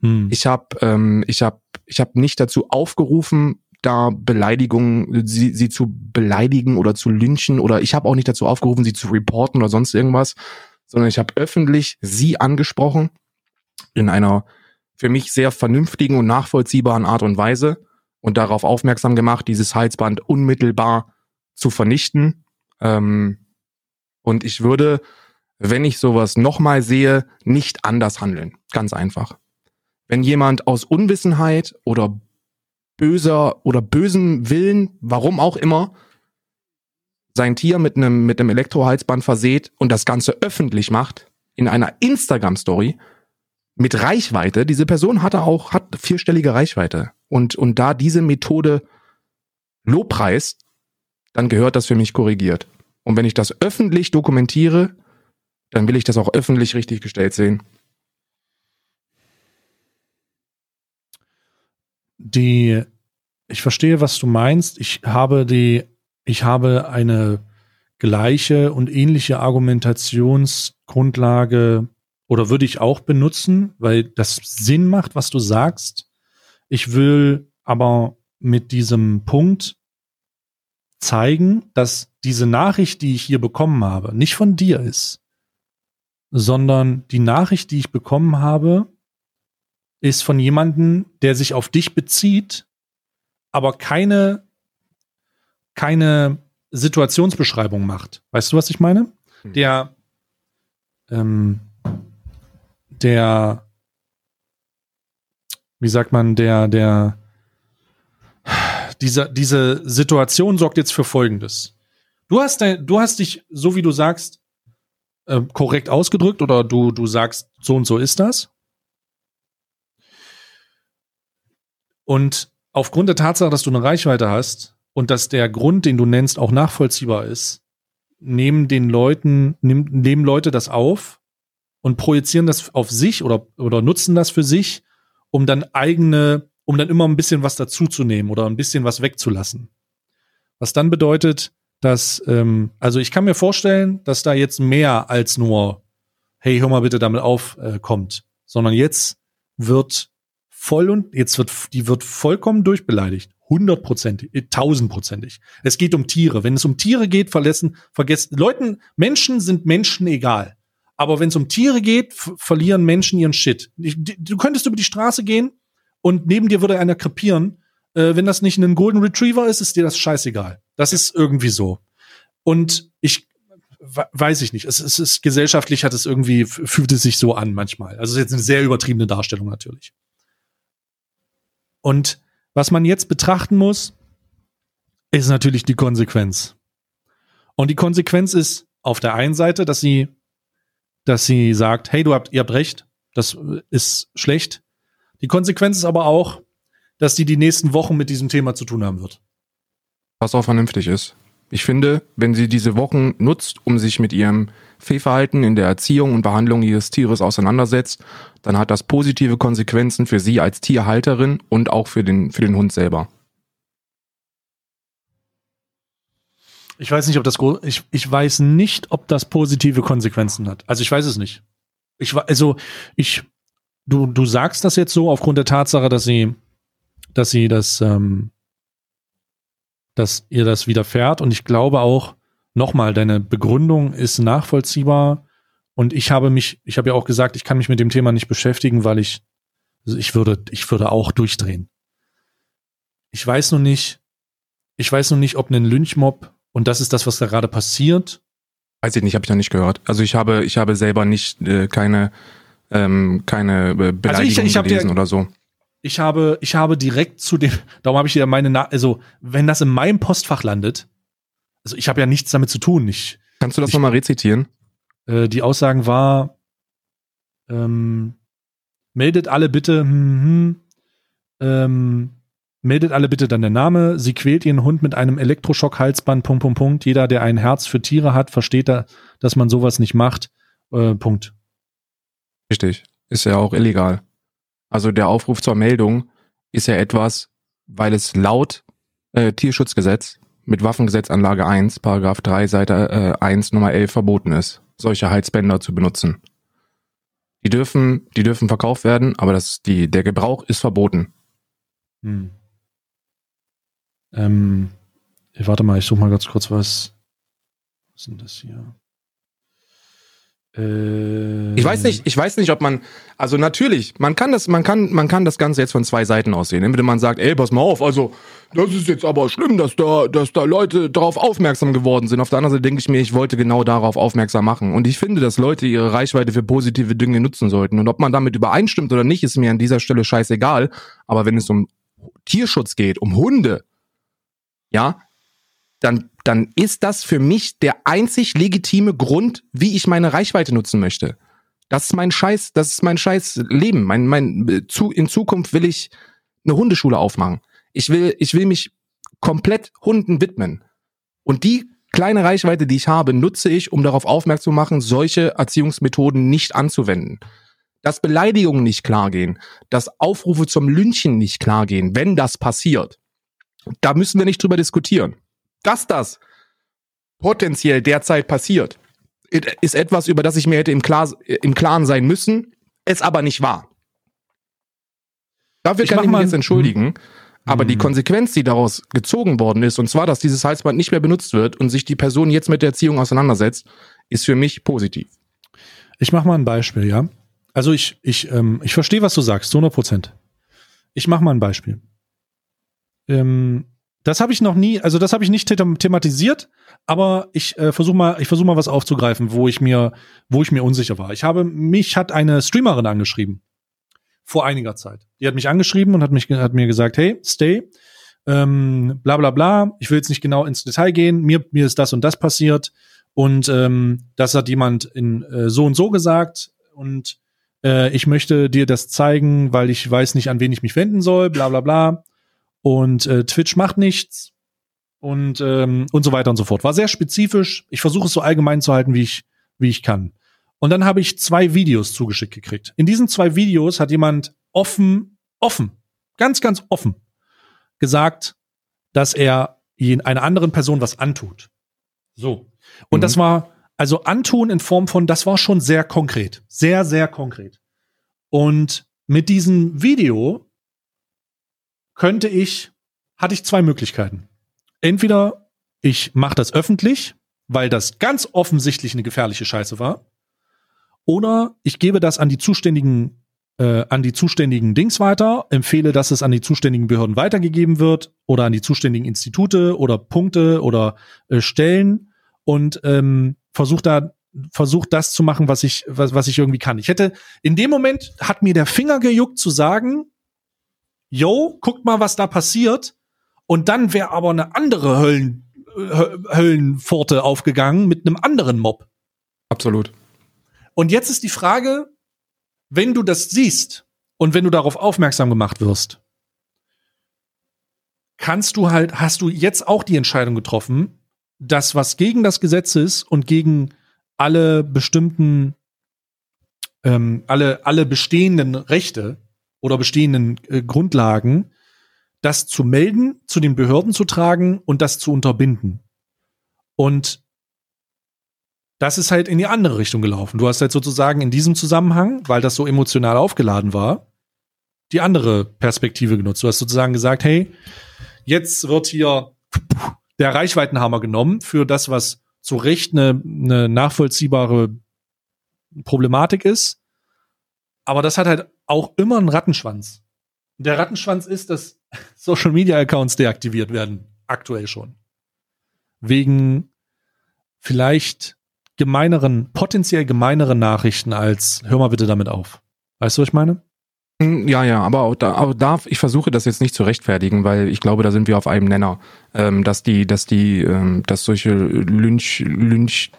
Mhm. Ich habe ähm, ich hab, ich hab nicht dazu aufgerufen, da Beleidigungen, sie, sie zu beleidigen oder zu lynchen oder ich habe auch nicht dazu aufgerufen, sie zu reporten oder sonst irgendwas, sondern ich habe öffentlich sie angesprochen in einer für mich sehr vernünftigen und nachvollziehbaren Art und Weise und darauf aufmerksam gemacht, dieses Halsband unmittelbar zu vernichten. Ähm, und ich würde, wenn ich sowas nochmal sehe, nicht anders handeln. Ganz einfach. Wenn jemand aus Unwissenheit oder böser oder bösen Willen, warum auch immer, sein Tier mit einem, mit einem Elektrohalsband verseht und das Ganze öffentlich macht in einer Instagram-Story mit Reichweite. Diese Person hatte auch, hat vierstellige Reichweite. Und, und da diese Methode lobpreist, dann gehört das für mich korrigiert. Und wenn ich das öffentlich dokumentiere, dann will ich das auch öffentlich richtig gestellt sehen. Die, ich verstehe, was du meinst. Ich habe die, ich habe eine gleiche und ähnliche Argumentationsgrundlage oder würde ich auch benutzen, weil das Sinn macht, was du sagst. Ich will aber mit diesem Punkt zeigen, dass diese Nachricht, die ich hier bekommen habe, nicht von dir ist, sondern die Nachricht, die ich bekommen habe, ist von jemandem, der sich auf dich bezieht, aber keine, keine Situationsbeschreibung macht. Weißt du, was ich meine? Hm. Der, ähm, der, wie sagt man, der, der, diese, diese Situation sorgt jetzt für Folgendes. Du hast, dein, du hast dich, so wie du sagst, äh, korrekt ausgedrückt oder du, du sagst, so und so ist das. Und aufgrund der Tatsache, dass du eine Reichweite hast und dass der Grund, den du nennst, auch nachvollziehbar ist, nehmen den Leuten, nehmen Leute das auf und projizieren das auf sich oder, oder nutzen das für sich, um dann eigene um dann immer ein bisschen was dazuzunehmen oder ein bisschen was wegzulassen. Was dann bedeutet, dass, ähm, also ich kann mir vorstellen, dass da jetzt mehr als nur, hey, hör mal bitte damit auf, äh, kommt, sondern jetzt wird voll und jetzt wird, die wird vollkommen durchbeleidigt. Hundertprozentig, äh, tausendprozentig. Es geht um Tiere. Wenn es um Tiere geht, verlassen, vergessen, Leuten, Menschen sind Menschen egal. Aber wenn es um Tiere geht, verlieren Menschen ihren Shit. Du könntest über die Straße gehen und neben dir würde einer krepieren. Äh, wenn das nicht ein Golden Retriever ist, ist dir das scheißegal. Das ist irgendwie so. Und ich weiß ich nicht. Es, es ist gesellschaftlich hat es irgendwie fühlt es sich so an manchmal. Also es ist jetzt eine sehr übertriebene Darstellung natürlich. Und was man jetzt betrachten muss, ist natürlich die Konsequenz. Und die Konsequenz ist auf der einen Seite, dass sie, dass sie sagt, hey, du habt, ihr habt recht, das ist schlecht. Die Konsequenz ist aber auch, dass die die nächsten Wochen mit diesem Thema zu tun haben wird. Was auch vernünftig ist. Ich finde, wenn sie diese Wochen nutzt, um sich mit ihrem Fehlverhalten in der Erziehung und Behandlung ihres Tieres auseinandersetzt, dann hat das positive Konsequenzen für sie als Tierhalterin und auch für den, für den Hund selber. Ich weiß nicht, ob das ich, ich weiß nicht, ob das positive Konsequenzen hat. Also ich weiß es nicht. Ich also ich du, du sagst das jetzt so aufgrund der Tatsache, dass sie, dass sie das, ähm, dass ihr das widerfährt. Und ich glaube auch, nochmal, deine Begründung ist nachvollziehbar. Und ich habe mich, ich habe ja auch gesagt, ich kann mich mit dem Thema nicht beschäftigen, weil ich, also ich würde, ich würde auch durchdrehen. Ich weiß nur nicht, ich weiß nur nicht, ob ein Lynchmob, und das ist das, was da gerade passiert. Weiß ich nicht, habe ich noch nicht gehört. Also ich habe, ich habe selber nicht äh, keine ähm, keine Beleidigung also ich, ich gelesen dir, oder so. Ich habe, ich habe direkt zu dem, darum habe ich ja meine, Na also wenn das in meinem Postfach landet, also ich habe ja nichts damit zu tun. Ich, Kannst du das nochmal rezitieren? Äh, die Aussagen war, ähm, meldet alle bitte, hm, hm, ähm, meldet alle bitte dann der Name. Sie quält ihren Hund mit einem Elektroschock-Halsband, Punkt, Punkt, Punkt. Jeder, der ein Herz für Tiere hat, versteht da, dass man sowas nicht macht. Äh, Punkt. Richtig. Ist ja auch illegal. Also der Aufruf zur Meldung ist ja etwas, weil es laut äh, Tierschutzgesetz mit Waffengesetzanlage 1, Paragraph 3, Seite äh, 1, Nummer 11 verboten ist, solche Heizbänder zu benutzen. Die dürfen, die dürfen verkauft werden, aber das, die, der Gebrauch ist verboten. Hm. Ähm, warte mal, ich suche mal ganz kurz was. Was ist denn das hier? Äh, ich weiß nicht, ich weiß nicht, ob man, also natürlich, man kann das, man kann, man kann das Ganze jetzt von zwei Seiten aussehen. Entweder man sagt, ey, pass mal auf, also das ist jetzt aber schlimm, dass da, dass da Leute darauf aufmerksam geworden sind. Auf der anderen Seite denke ich mir, ich wollte genau darauf aufmerksam machen. Und ich finde, dass Leute ihre Reichweite für positive Dinge nutzen sollten. Und ob man damit übereinstimmt oder nicht, ist mir an dieser Stelle scheißegal. Aber wenn es um Tierschutz geht, um Hunde, ja, dann dann ist das für mich der einzig legitime Grund, wie ich meine Reichweite nutzen möchte. Das ist mein Scheiß, das ist mein Scheiß Leben. Mein, mein, zu, in Zukunft will ich eine Hundeschule aufmachen. Ich will, ich will mich komplett Hunden widmen. Und die kleine Reichweite, die ich habe, nutze ich, um darauf aufmerksam zu machen, solche Erziehungsmethoden nicht anzuwenden. Dass Beleidigungen nicht klar gehen, dass Aufrufe zum Lynchen nicht klar gehen, wenn das passiert. Da müssen wir nicht drüber diskutieren. Dass das potenziell derzeit passiert, ist etwas, über das ich mir hätte im, Klar, im Klaren sein müssen, es aber nicht war. Dafür ich kann ich mich jetzt entschuldigen. Hm. Aber die mhm. Konsequenz, die daraus gezogen worden ist, und zwar, dass dieses Halsband nicht mehr benutzt wird und sich die Person jetzt mit der Erziehung auseinandersetzt, ist für mich positiv. Ich mache mal ein Beispiel, ja. Also ich, ich, ähm, ich verstehe, was du sagst, zu 100 Prozent. Ich mache mal ein Beispiel. Ähm, das habe ich noch nie, also das habe ich nicht thematisiert, aber ich äh, versuche mal, ich versuche mal was aufzugreifen, wo ich mir, wo ich mir unsicher war. Ich habe mich hat eine Streamerin angeschrieben vor einiger Zeit. Die hat mich angeschrieben und hat mich hat mir gesagt, hey, stay, ähm, bla bla bla. Ich will jetzt nicht genau ins Detail gehen. Mir mir ist das und das passiert und ähm, das hat jemand in äh, so und so gesagt und äh, ich möchte dir das zeigen, weil ich weiß nicht, an wen ich mich wenden soll, bla bla bla und äh, Twitch macht nichts und ähm, und so weiter und so fort. War sehr spezifisch. Ich versuche es so allgemein zu halten, wie ich wie ich kann. Und dann habe ich zwei Videos zugeschickt gekriegt. In diesen zwei Videos hat jemand offen, offen, ganz ganz offen gesagt, dass er einer anderen Person was antut. So. Und mhm. das war also antun in Form von, das war schon sehr konkret, sehr sehr konkret. Und mit diesem Video könnte ich, hatte ich zwei Möglichkeiten. Entweder ich mache das öffentlich, weil das ganz offensichtlich eine gefährliche Scheiße war, oder ich gebe das an die zuständigen äh, an die zuständigen Dings weiter, empfehle, dass es an die zuständigen Behörden weitergegeben wird oder an die zuständigen Institute oder Punkte oder äh, Stellen und ähm, versuche da versucht das zu machen, was ich was, was ich irgendwie kann. Ich hätte in dem Moment hat mir der Finger gejuckt zu sagen, yo, guckt mal, was da passiert. Und dann wäre aber eine andere Höllen, Höllenpforte aufgegangen mit einem anderen Mob. Absolut. Und jetzt ist die Frage, wenn du das siehst und wenn du darauf aufmerksam gemacht wirst, kannst du halt, hast du jetzt auch die Entscheidung getroffen, dass was gegen das Gesetz ist und gegen alle bestimmten, ähm, alle, alle bestehenden Rechte, oder bestehenden äh, Grundlagen, das zu melden, zu den Behörden zu tragen und das zu unterbinden. Und das ist halt in die andere Richtung gelaufen. Du hast halt sozusagen in diesem Zusammenhang, weil das so emotional aufgeladen war, die andere Perspektive genutzt. Du hast sozusagen gesagt, hey, jetzt wird hier der Reichweitenhammer genommen für das, was zu Recht eine, eine nachvollziehbare Problematik ist. Aber das hat halt auch immer einen Rattenschwanz. Der Rattenschwanz ist, dass Social Media Accounts deaktiviert werden, aktuell schon. Wegen vielleicht gemeineren, potenziell gemeineren Nachrichten als hör mal bitte damit auf. Weißt du, was ich meine? Hm, ja, ja, aber auch da, auch da, ich versuche das jetzt nicht zu rechtfertigen, weil ich glaube, da sind wir auf einem Nenner, ähm, dass die, dass die, ähm, dass solche Lynch, Lynch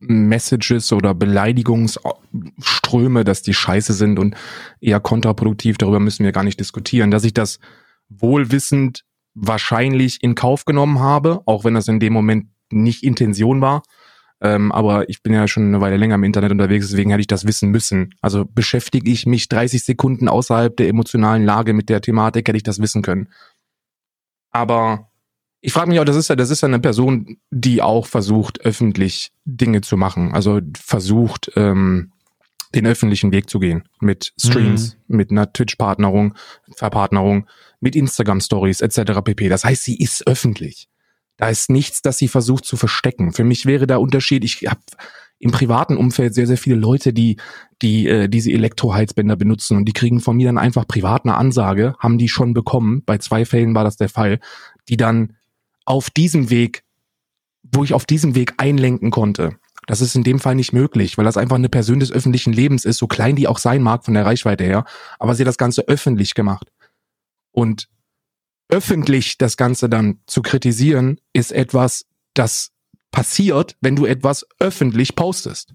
Messages oder Beleidigungsströme, dass die scheiße sind und eher kontraproduktiv, darüber müssen wir gar nicht diskutieren. Dass ich das wohlwissend wahrscheinlich in Kauf genommen habe, auch wenn das in dem Moment nicht Intention war. Ähm, aber ich bin ja schon eine Weile länger im Internet unterwegs, deswegen hätte ich das wissen müssen. Also beschäftige ich mich 30 Sekunden außerhalb der emotionalen Lage mit der Thematik, hätte ich das wissen können. Aber ich frage mich auch, das ist ja, das ist ja eine Person, die auch versucht, öffentlich Dinge zu machen. Also versucht, ähm, den öffentlichen Weg zu gehen. Mit Streams, mhm. mit einer Twitch-Partnerung, Verpartnerung, mit Instagram-Stories etc. pp. Das heißt, sie ist öffentlich. Da ist nichts, das sie versucht zu verstecken. Für mich wäre der Unterschied, ich habe im privaten Umfeld sehr, sehr viele Leute, die, die äh, diese Elektroheizbänder benutzen und die kriegen von mir dann einfach privat eine Ansage, haben die schon bekommen, bei zwei Fällen war das der Fall, die dann auf diesem Weg, wo ich auf diesem Weg einlenken konnte. Das ist in dem Fall nicht möglich, weil das einfach eine Person des öffentlichen Lebens ist, so klein die auch sein mag von der Reichweite her. Aber sie hat das Ganze öffentlich gemacht. Und öffentlich das Ganze dann zu kritisieren, ist etwas, das passiert, wenn du etwas öffentlich postest.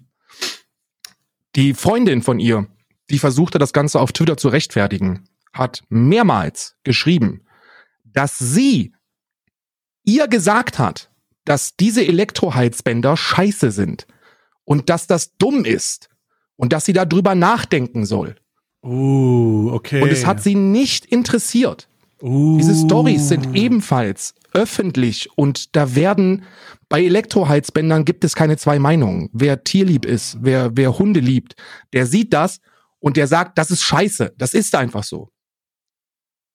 Die Freundin von ihr, die versuchte das Ganze auf Twitter zu rechtfertigen, hat mehrmals geschrieben, dass sie ihr gesagt hat, dass diese Elektroheizbänder scheiße sind und dass das dumm ist und dass sie darüber nachdenken soll. Uh, okay. Und es hat sie nicht interessiert. uh. Diese Stories sind ebenfalls öffentlich und da werden bei Elektroheizbändern gibt es keine zwei Meinungen. Wer tierlieb ist, wer, wer Hunde liebt, der sieht das und der sagt, das ist scheiße. Das ist einfach so.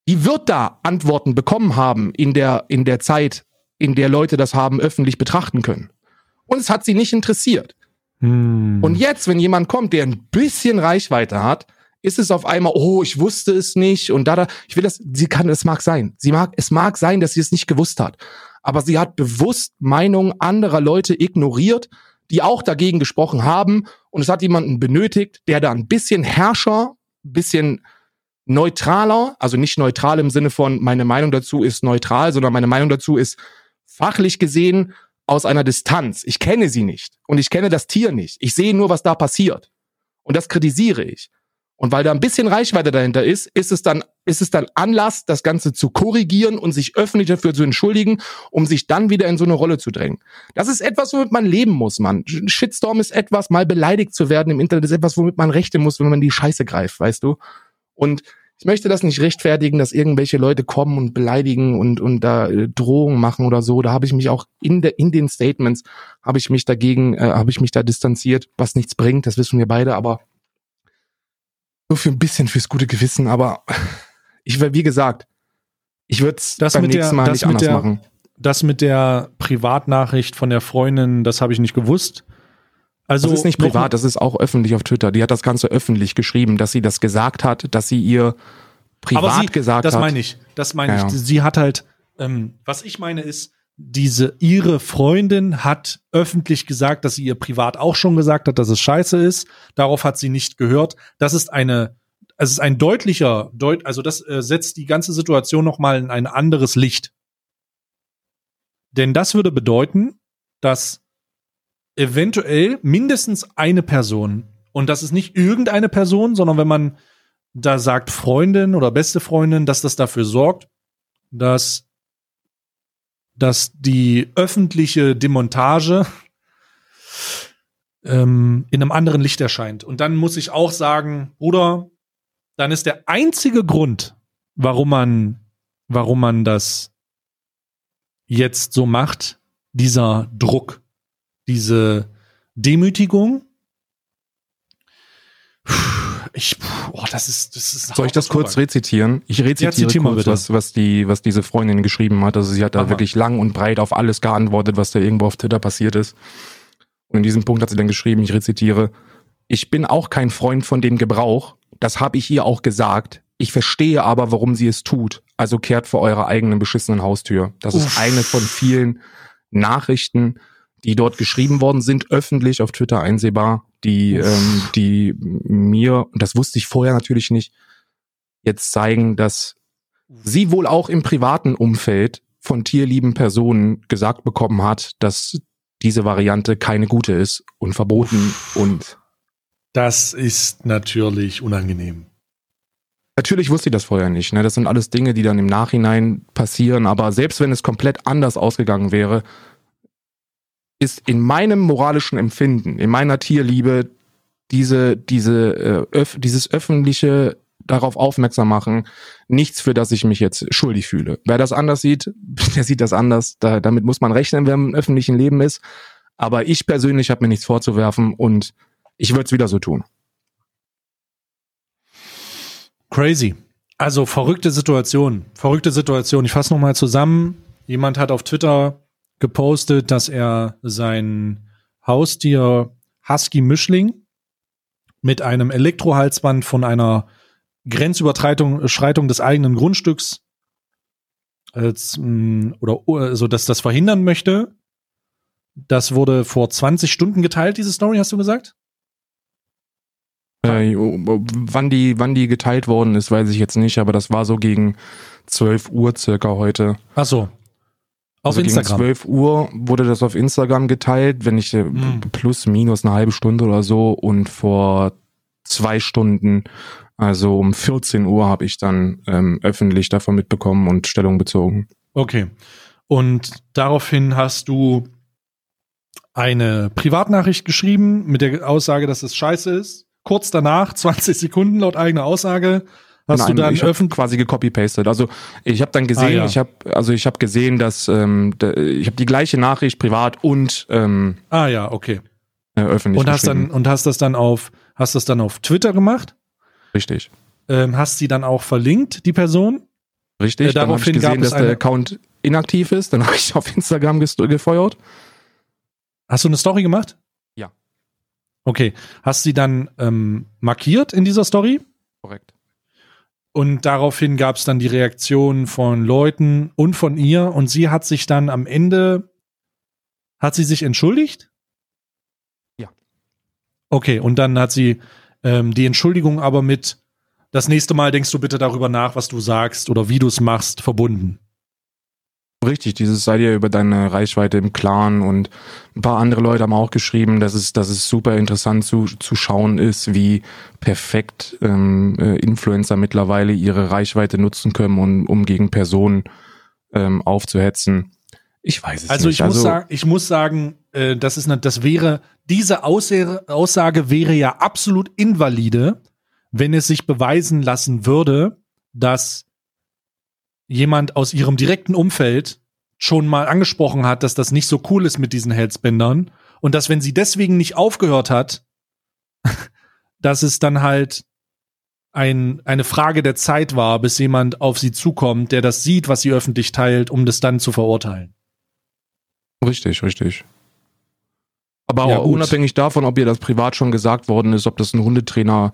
Die wird da Antworten bekommen haben in der, in der Zeit, in der Leute das haben öffentlich betrachten können. Und es hat sie nicht interessiert. Hm. Und jetzt, wenn jemand kommt, der ein bisschen Reichweite hat, ist es auf einmal, oh, ich wusste es nicht und da, da, ich will das, sie kann, es mag sein. Sie mag, es mag sein, dass sie es nicht gewusst hat. Aber sie hat bewusst Meinungen anderer Leute ignoriert, die auch dagegen gesprochen haben. Und es hat jemanden benötigt, der da ein bisschen Herrscher, ein bisschen neutraler, also nicht neutral im Sinne von, meine Meinung dazu ist neutral, sondern meine Meinung dazu ist fachlich gesehen aus einer Distanz. Ich kenne sie nicht und ich kenne das Tier nicht. Ich sehe nur, was da passiert. Und das kritisiere ich. Und weil da ein bisschen Reichweite dahinter ist, ist es dann, ist es dann Anlass, das Ganze zu korrigieren und sich öffentlich dafür zu entschuldigen, um sich dann wieder in so eine Rolle zu drängen. Das ist etwas, womit man leben muss, man. Shitstorm ist etwas, mal beleidigt zu werden im Internet ist etwas, womit man rechnen muss, wenn man die Scheiße greift, weißt du? Und ich möchte das nicht rechtfertigen, dass irgendwelche Leute kommen und beleidigen und, und da äh, Drohungen machen oder so. Da habe ich mich auch in, der, in den Statements, habe ich mich dagegen, äh, habe ich mich da distanziert, was nichts bringt, das wissen wir beide, aber nur für ein bisschen fürs gute Gewissen, aber ich wie gesagt, ich würde es Das beim mit der- nächsten Mal nicht anders der- machen. Das mit der Privatnachricht von der Freundin, das habe ich nicht gewusst. Also Das ist nicht privat, das ist auch öffentlich auf Twitter. Die hat das Ganze öffentlich geschrieben, dass sie das gesagt hat, dass sie ihr privat aber sie, gesagt das hat. meine ich. Das meine Ja, ich. Sie hat halt, ähm, was ich meine ist, diese ihre Freundin hat öffentlich gesagt, dass sie ihr privat auch schon gesagt hat, dass es scheiße ist. Darauf hat sie nicht gehört. Das ist eine, es ist ein deutlicher, deut, also das äh, setzt die ganze Situation noch mal in ein anderes Licht. Denn das würde bedeuten, dass eventuell mindestens eine Person und das ist nicht irgendeine Person, sondern wenn man da sagt Freundin oder beste Freundin, dass das dafür sorgt, dass, dass die öffentliche Demontage ähm, in einem anderen Licht erscheint. Und dann muss ich auch sagen, Bruder, dann ist der einzige Grund, warum man, warum man das jetzt so macht, dieser Druck, diese Demütigung. Ich, oh, das ist, das ist. Soll ich das kurz rezitieren? Ich rezitiere zitier mal kurz, was, was, die, was diese Freundin geschrieben hat. Also sie hat da mal. wirklich lang und breit auf alles geantwortet, was da irgendwo auf Twitter passiert ist. Und in diesem Punkt hat sie dann geschrieben, ich rezitiere, ich bin auch kein Freund von dem Gebrauch. Das habe ich ihr auch gesagt. Ich verstehe aber, warum sie es tut. Also kehrt vor eurer eigenen beschissenen Haustür. Das Uff. ist eine von vielen Nachrichten, die dort geschrieben worden sind, öffentlich auf Twitter einsehbar, die, ähm, die mir, und das wusste ich vorher natürlich nicht, jetzt zeigen, dass sie wohl auch im privaten Umfeld von tierlieben Personen gesagt bekommen hat, dass diese Variante keine gute ist und verboten und Das ist natürlich unangenehm. Natürlich wusste ich das vorher nicht. Ne? Das sind alles Dinge, die dann im Nachhinein passieren. Aber selbst wenn es komplett anders ausgegangen wäre, ist in meinem moralischen Empfinden, in meiner Tierliebe, diese, diese, äh, öff dieses öffentliche darauf aufmerksam machen, nichts, für das ich mich jetzt schuldig fühle. Wer das anders sieht, der sieht das anders. Da, damit muss man rechnen, wer im öffentlichen Leben ist. Aber ich persönlich habe mir nichts vorzuwerfen und ich würde es wieder so tun. Crazy. Also verrückte Situation. Verrückte Situation. Ich fasse nochmal zusammen. Jemand hat auf Twitter gepostet, dass er sein Haustier Husky Mischling mit einem Elektrohalsband von einer Grenzüberschreitung Schreitung des eigenen Grundstücks als, mh, oder also dass das verhindern möchte. Das wurde vor 20 Stunden geteilt, diese Story, hast du gesagt? Äh, wann die, wann die geteilt worden ist, weiß ich jetzt nicht, aber das war so gegen 12 Uhr circa heute. Ach so. Auf also gegen Instagram. 12 Uhr wurde das auf Instagram geteilt, wenn ich äh, Hm. plus minus eine halbe Stunde oder so und vor zwei Stunden, also um 14 Uhr habe ich dann ähm, öffentlich davon mitbekommen und Stellung bezogen. Okay. Und daraufhin hast du eine Privatnachricht geschrieben mit der Aussage, dass es scheiße ist. Kurz danach, 20 Sekunden laut eigener Aussage, hast Nein, du dann ich öffentlich. quasi gecopy-pastet. Also ich habe dann gesehen, Ah, ja. ich habe also ich habe gesehen, dass ähm, ich habe die gleiche Nachricht privat und ähm, Ah ja, okay. äh, öffentlich Und hast dann und hast das dann auf hast das dann auf Twitter gemacht? richtig. Ähm, hast sie dann auch verlinkt, die Person? Richtig, Äh, dann habe ich gesehen, es dass der Account inaktiv ist. Dann habe ich auf Instagram gefeuert. Hast du eine Story gemacht? Ja. Okay. Hast sie dann ähm, markiert in dieser Story? Korrekt. Und daraufhin gab es dann die Reaktion von Leuten und von ihr. Und sie hat sich dann am Ende, hat sie sich entschuldigt? Ja. Okay, und dann hat sie ähm, die Entschuldigung aber mit, das nächste Mal denkst du bitte darüber nach, was du sagst oder wie du es machst, verbunden. Richtig, dieses sei dir über deine Reichweite im Klaren und ein paar andere Leute haben auch geschrieben, dass es, dass es super interessant zu, zu schauen ist, wie perfekt ähm, äh, Influencer mittlerweile ihre Reichweite nutzen können, um, um gegen Personen ähm, aufzuhetzen. Ich weiß es Also nicht. ich muss sagen, ich muss sagen, äh, das ist eine, das wäre diese Aussage, Aussage wäre ja absolut invalide, wenn es sich beweisen lassen würde, dass jemand aus ihrem direkten Umfeld schon mal angesprochen hat, dass das nicht so cool ist mit diesen Heldspendern und dass wenn sie deswegen nicht aufgehört hat, dass es dann halt ein, eine Frage der Zeit war, bis jemand auf sie zukommt, der das sieht, was sie öffentlich teilt, um das dann zu verurteilen. Richtig, richtig. Aber Ja, unabhängig davon, ob ihr das privat schon gesagt worden ist, ob das ein Hundetrainer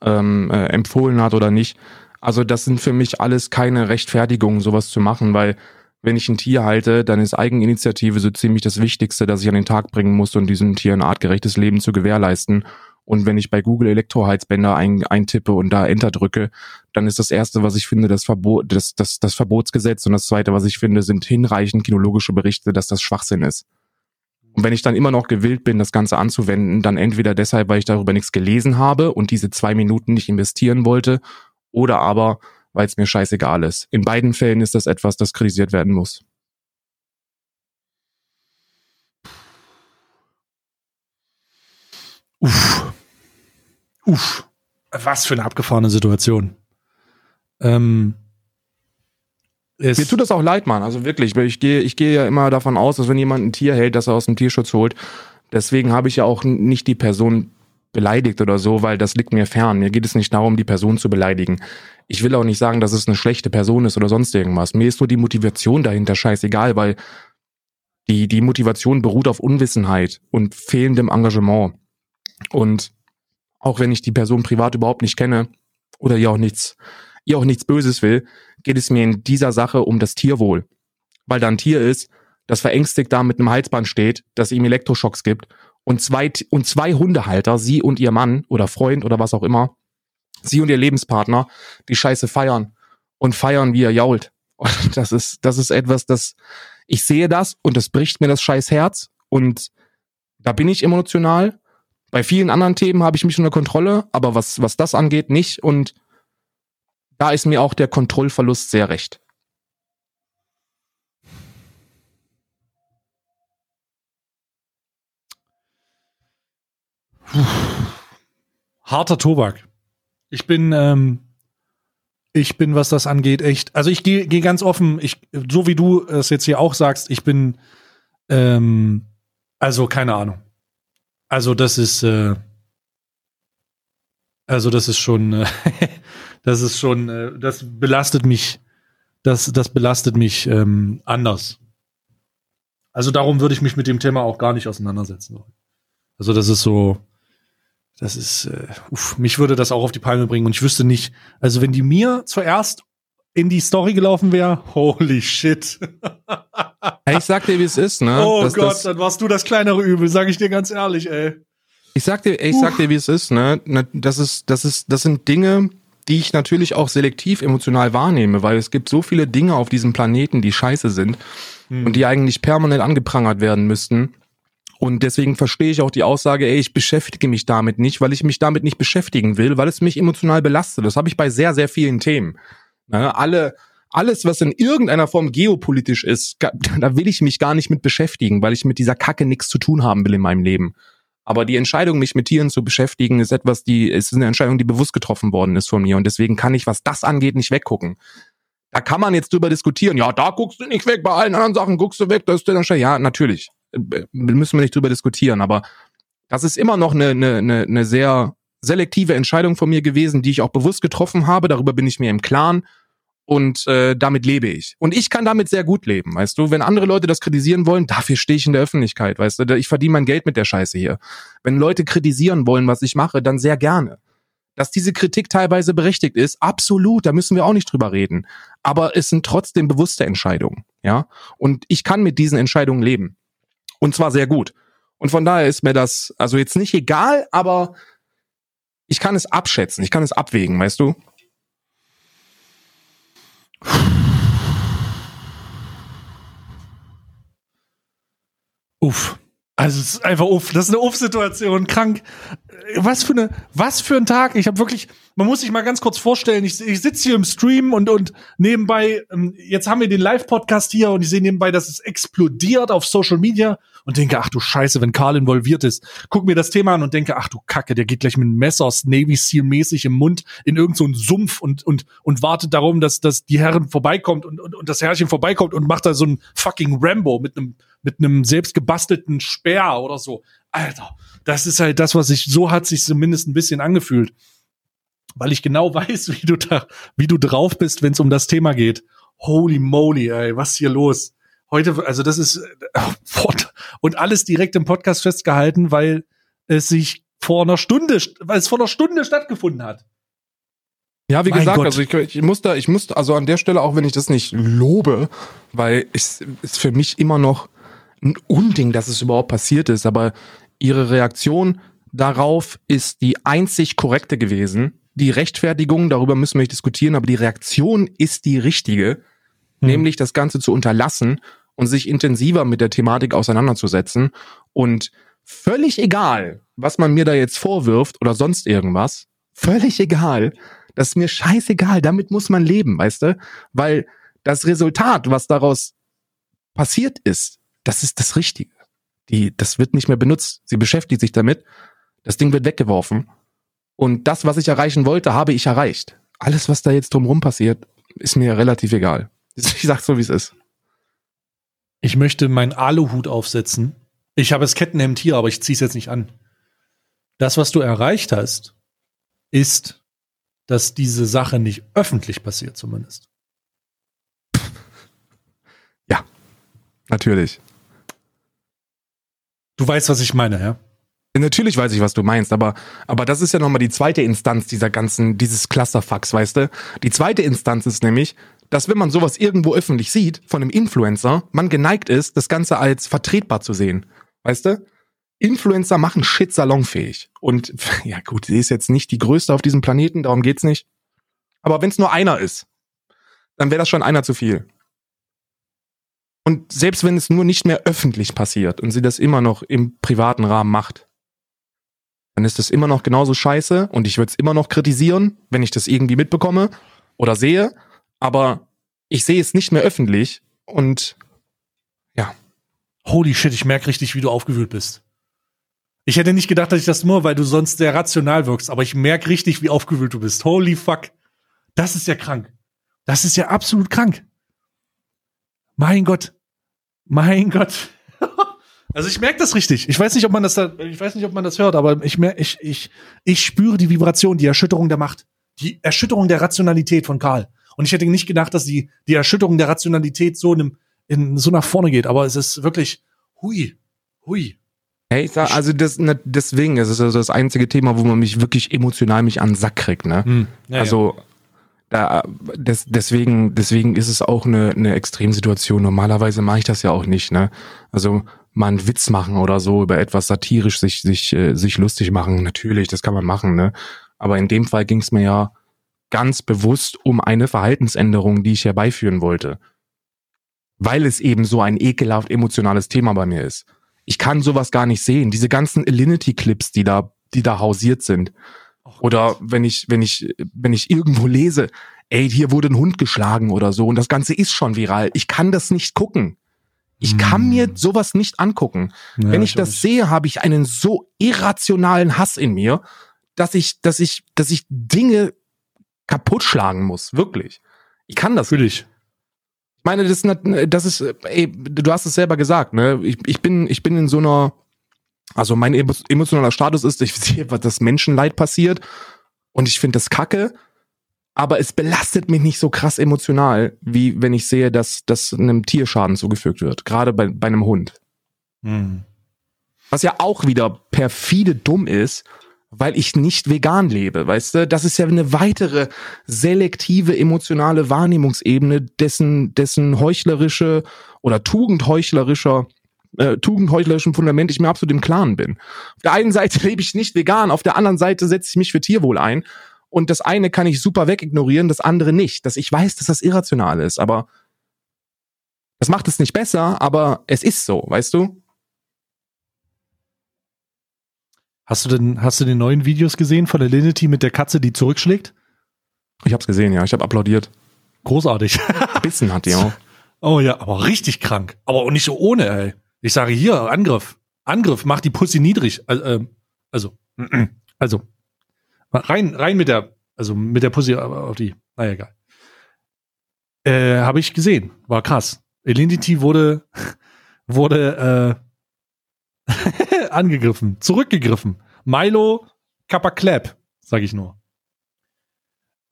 ähm, äh, empfohlen hat oder nicht. Also das sind für mich alles keine Rechtfertigungen, sowas zu machen, weil wenn ich ein Tier halte, dann ist Eigeninitiative so ziemlich das Wichtigste, das ich an den Tag bringen muss, um diesem Tier ein artgerechtes Leben zu gewährleisten. Und wenn ich bei Google Elektroheizbänder ein, eintippe und da Enter drücke, dann ist das erste, was ich finde, das Verbot, das, das, das Verbotsgesetz und das zweite, was ich finde, sind hinreichend kinologische Berichte, dass das Schwachsinn ist. Und wenn ich dann immer noch gewillt bin, das Ganze anzuwenden, dann entweder deshalb, weil ich darüber nichts gelesen habe und diese zwei Minuten nicht investieren wollte, oder aber, weil es mir scheißegal ist. In beiden Fällen ist das etwas, das kritisiert werden muss. Uff. Uff. Was für eine abgefahrene Situation. Ähm, Mir tut das auch leid, Mann. Also wirklich, ich gehe, ich gehe ja immer davon aus, dass wenn jemand ein Tier hält, dass er aus dem Tierschutz holt. Deswegen habe ich ja auch nicht die Person beleidigt oder so, weil das liegt mir fern. Mir geht es nicht darum, die Person zu beleidigen. Ich will auch nicht sagen, dass es eine schlechte Person ist oder sonst irgendwas. Mir ist nur die Motivation dahinter scheißegal, weil die, die Motivation beruht auf Unwissenheit und fehlendem Engagement. Und auch wenn ich die Person privat überhaupt nicht kenne oder ihr auch nichts, ihr auch nichts Böses will, geht es mir in dieser Sache um das Tierwohl. Weil da ein Tier ist, das verängstigt da mit einem Halsband steht, das ihm Elektroschocks gibt und zwei, und zwei Hundehalter, sie und ihr Mann oder Freund oder was auch immer, sie und ihr Lebenspartner, die Scheiße feiern und feiern, wie er jault. Und das ist, das ist etwas, das, ich sehe das und das bricht mir das scheiß Herz und da bin ich emotional. Bei vielen anderen Themen habe ich mich unter Kontrolle, aber was, was das angeht, nicht und da ist mir auch der Kontrollverlust sehr recht. Harter Tobak. Ich bin, ähm, ich bin, was das angeht, echt. Also ich gehe geh ganz offen, ich, so wie du es jetzt hier auch sagst, ich bin, ähm, also keine Ahnung. Also das ist, äh, also das ist schon, äh, das ist schon, äh, das belastet mich, das, das belastet mich ähm, anders. Also darum würde ich mich mit dem Thema auch gar nicht auseinandersetzen. Also das ist so, das ist, äh, uff, mich würde das auch auf die Palme bringen und ich wüsste nicht, also wenn die mir zuerst in die Story gelaufen wäre, holy shit. Ich sag dir, wie es ist, ne? oh Das- Gott, das- dann warst du das kleinere Übel, sage ich dir ganz ehrlich, ey. Ich sag dir, ich sag dir, wie es ist, ne? Ne, Das ist, das ist, das sind Dinge, die ich natürlich auch selektiv emotional wahrnehme, weil es gibt so viele Dinge auf diesem Planeten, die scheiße sind. hm. und die eigentlich permanent angeprangert werden müssten. Und deswegen verstehe ich auch die Aussage, ey, ich beschäftige mich damit nicht, weil ich mich damit nicht beschäftigen will, weil es mich emotional belastet. Das habe ich bei sehr, sehr vielen Themen. Ne? Alle, alles, was in irgendeiner Form geopolitisch ist, da will ich mich gar nicht mit beschäftigen, weil ich mit dieser Kacke nichts zu tun haben will in meinem Leben. Aber die Entscheidung, mich mit Tieren zu beschäftigen, ist etwas, die, ist eine Entscheidung, die bewusst getroffen worden ist von mir. Und deswegen kann ich, was das angeht, nicht weggucken. Da kann man jetzt drüber diskutieren. Ja, da guckst du nicht weg, bei allen anderen Sachen guckst du weg, das ist der. Ja, natürlich. Äh, müssen wir nicht drüber diskutieren, aber das ist immer noch eine, eine, eine, sehr selektive Entscheidung von mir gewesen, die ich auch bewusst getroffen habe. Darüber bin ich mir im Klaren und äh, damit lebe ich. Und ich kann damit sehr gut leben, weißt du. Wenn andere Leute das kritisieren wollen, dafür stehe ich in der Öffentlichkeit, weißt du. Ich verdiene mein Geld mit der Scheiße hier. Wenn Leute kritisieren wollen, was ich mache, dann sehr gerne. Dass diese Kritik teilweise berechtigt ist, absolut, da müssen wir auch nicht drüber reden. Aber es sind trotzdem bewusste Entscheidungen, ja. Und ich kann mit diesen Entscheidungen leben. Und zwar sehr gut. Und von daher ist mir das also jetzt nicht egal, aber ich kann es abschätzen, ich kann es abwägen, weißt du? Uff. Also es ist einfach uff. Das ist eine Uff-Situation. Krank. Was für eine, was für ein Tag. Ich habe wirklich, man muss sich mal ganz kurz vorstellen, ich, ich sitze hier im Stream und, und nebenbei, ähm, jetzt haben wir den Live-Podcast hier und ich sehe nebenbei, dass es explodiert auf Social Media und denke, ach du Scheiße, wenn Karl involviert ist. Guck mir das Thema an und denke, ach du Kacke, der geht gleich mit einem Messer Navy Seal mäßig im Mund in irgendeinen so Sumpf und, und, und wartet darum, dass, dass die Herren vorbeikommt und, und, und das Herrchen vorbeikommt und macht da so ein fucking Rambo mit einem, mit einem selbst gebastelten Speer oder so. Alter, das ist halt das, was ich, so hat sich zumindest ein bisschen angefühlt. Weil ich genau weiß, wie du da, wie du drauf bist, wenn es um das Thema geht. Holy moly, ey, was ist hier los? Heute, also das ist, oh, und alles direkt im Podcast festgehalten, weil es sich vor einer Stunde, weil es vor einer Stunde stattgefunden hat. Ja, wie mein gesagt, Gott. also ich, ich muss da, ich muss, also an der Stelle, auch wenn ich das nicht lobe, weil es ist für mich immer noch ein Unding, dass es überhaupt passiert ist, aber ihre Reaktion darauf ist die einzig korrekte gewesen. Die Rechtfertigung, darüber müssen wir nicht diskutieren, aber die Reaktion ist die richtige, hm. nämlich das Ganze zu unterlassen und sich intensiver mit der Thematik auseinanderzusetzen. Und völlig egal, was man mir da jetzt vorwirft oder sonst irgendwas, völlig egal, das ist mir scheißegal, damit muss man leben, weißt du? Weil das Resultat, was daraus passiert ist, das ist das Richtige. Die, das wird nicht mehr benutzt. Sie beschäftigt sich damit. Das Ding wird weggeworfen. Und das, was ich erreichen wollte, habe ich erreicht. Alles, was da jetzt drumherum passiert, ist mir relativ egal. Ich sag's so, wie es ist. Ich möchte meinen Aluhut aufsetzen. Ich habe das Kettenhemd hier, aber ich ziehe es jetzt nicht an. Das, was du erreicht hast, ist, dass diese Sache nicht öffentlich passiert, zumindest. Ja, natürlich. Du weißt, was ich meine, ja? Natürlich weiß ich, was du meinst, aber, aber das ist ja nochmal die zweite Instanz dieser ganzen, dieses Clusterfucks, weißt du? Die zweite Instanz ist nämlich, dass wenn man sowas irgendwo öffentlich sieht, von einem Influencer, man geneigt ist, das Ganze als vertretbar zu sehen. Weißt du? Influencer machen Shit salonfähig. Und ja gut, sie ist jetzt nicht die größte auf diesem Planeten, darum geht's nicht. Aber wenn es nur einer ist, dann wäre das schon einer zu viel. Und selbst wenn es nur nicht mehr öffentlich passiert und sie das immer noch im privaten Rahmen macht, dann ist das immer noch genauso scheiße und ich würde es immer noch kritisieren, wenn ich das irgendwie mitbekomme oder sehe aber ich sehe es nicht mehr öffentlich und ja. Holy shit, ich merke richtig, wie du aufgewühlt bist. Ich hätte nicht gedacht, dass ich das nur, weil du sonst sehr rational wirkst, aber ich merke richtig, wie aufgewühlt du bist. Holy fuck. Das ist ja krank. Das ist ja absolut krank. Mein Gott. Mein Gott. also ich merke das richtig. Ich weiß nicht, ob man das da, ich weiß nicht, ob man das hört, aber ich merke, ich, ich, ich spüre die Vibration, die Erschütterung der Macht. Die Erschütterung der Rationalität von Karl. Und ich hätte nicht gedacht, dass die, die Erschütterung der Rationalität so, in, in, so nach vorne geht. Aber es ist wirklich, hui, hui. Hey, ich sag, also das, ne, deswegen, es ist also das einzige Thema, wo man mich wirklich emotional mich an den Sack kriegt, ne? Hm. Ja, also, ja. Da, des, deswegen, deswegen ist es auch eine, eine Extremsituation. Normalerweise mache ich das ja auch nicht, ne? Also mal einen Witz machen oder so über etwas satirisch sich sich äh, sich lustig machen, natürlich, das kann man machen, ne? Aber in dem Fall ging es mir ja ganz bewusst um eine Verhaltensänderung, die ich herbeiführen wollte. weil es eben so ein ekelhaft emotionales Thema bei mir ist. Ich kann sowas gar nicht sehen. Diese ganzen Alinity-Clips, die da, die da hausiert sind. Oder wenn ich, wenn ich, wenn ich irgendwo lese, ey, hier wurde ein Hund geschlagen oder so und das Ganze ist schon viral. Ich kann das nicht gucken. Ich kann mir sowas nicht angucken. Ja, wenn ich ich das sehe, habe ich einen so irrationalen Hass in mir, dass ich, dass ich, dass ich Dinge kaputt schlagen muss. Wirklich. Ich kann das Natürlich. ich meine, das ist, nat- das ist, ey, du hast es selber gesagt, ne? Ich, ich bin, ich bin in so einer, also mein emo- emotionaler Status ist, ich sehe, was das Menschenleid passiert und ich finde das kacke, aber es belastet mich nicht so krass emotional, wie wenn ich sehe, dass, dass einem Tier Schaden zugefügt wird. Gerade bei, bei einem Hund. Hm. Was ja auch wieder perfide dumm ist, weil ich nicht vegan lebe, weißt du? Das ist ja eine weitere selektive emotionale Wahrnehmungsebene, dessen, dessen heuchlerische oder tugendheuchlerischer äh, tugendheuchlerischen Fundament ich mir absolut im Klaren bin. Auf der einen Seite lebe ich nicht vegan, auf der anderen Seite setze ich mich für Tierwohl ein und das eine kann ich super wegignorieren, das andere nicht. Dass ich weiß, dass das irrational ist, aber das macht es nicht besser, aber es ist so, weißt du? Hast du denn, hast du die neuen Videos gesehen von der Linity mit der Katze, die zurückschlägt? Ich hab's gesehen, ja. Ich habe applaudiert. Großartig. Bissen hat die auch. oh ja, aber richtig krank. Aber auch nicht so ohne, ey. Ich sage hier, Angriff. Angriff, mach die Pussy niedrig. Also, ähm, also, also, rein, rein mit der, also mit der Pussy auf die, naja, egal. Äh, habe ich gesehen. War krass. Elinity wurde, wurde, äh, angegriffen, zurückgegriffen. Milo Kappa Clap, sag ich nur.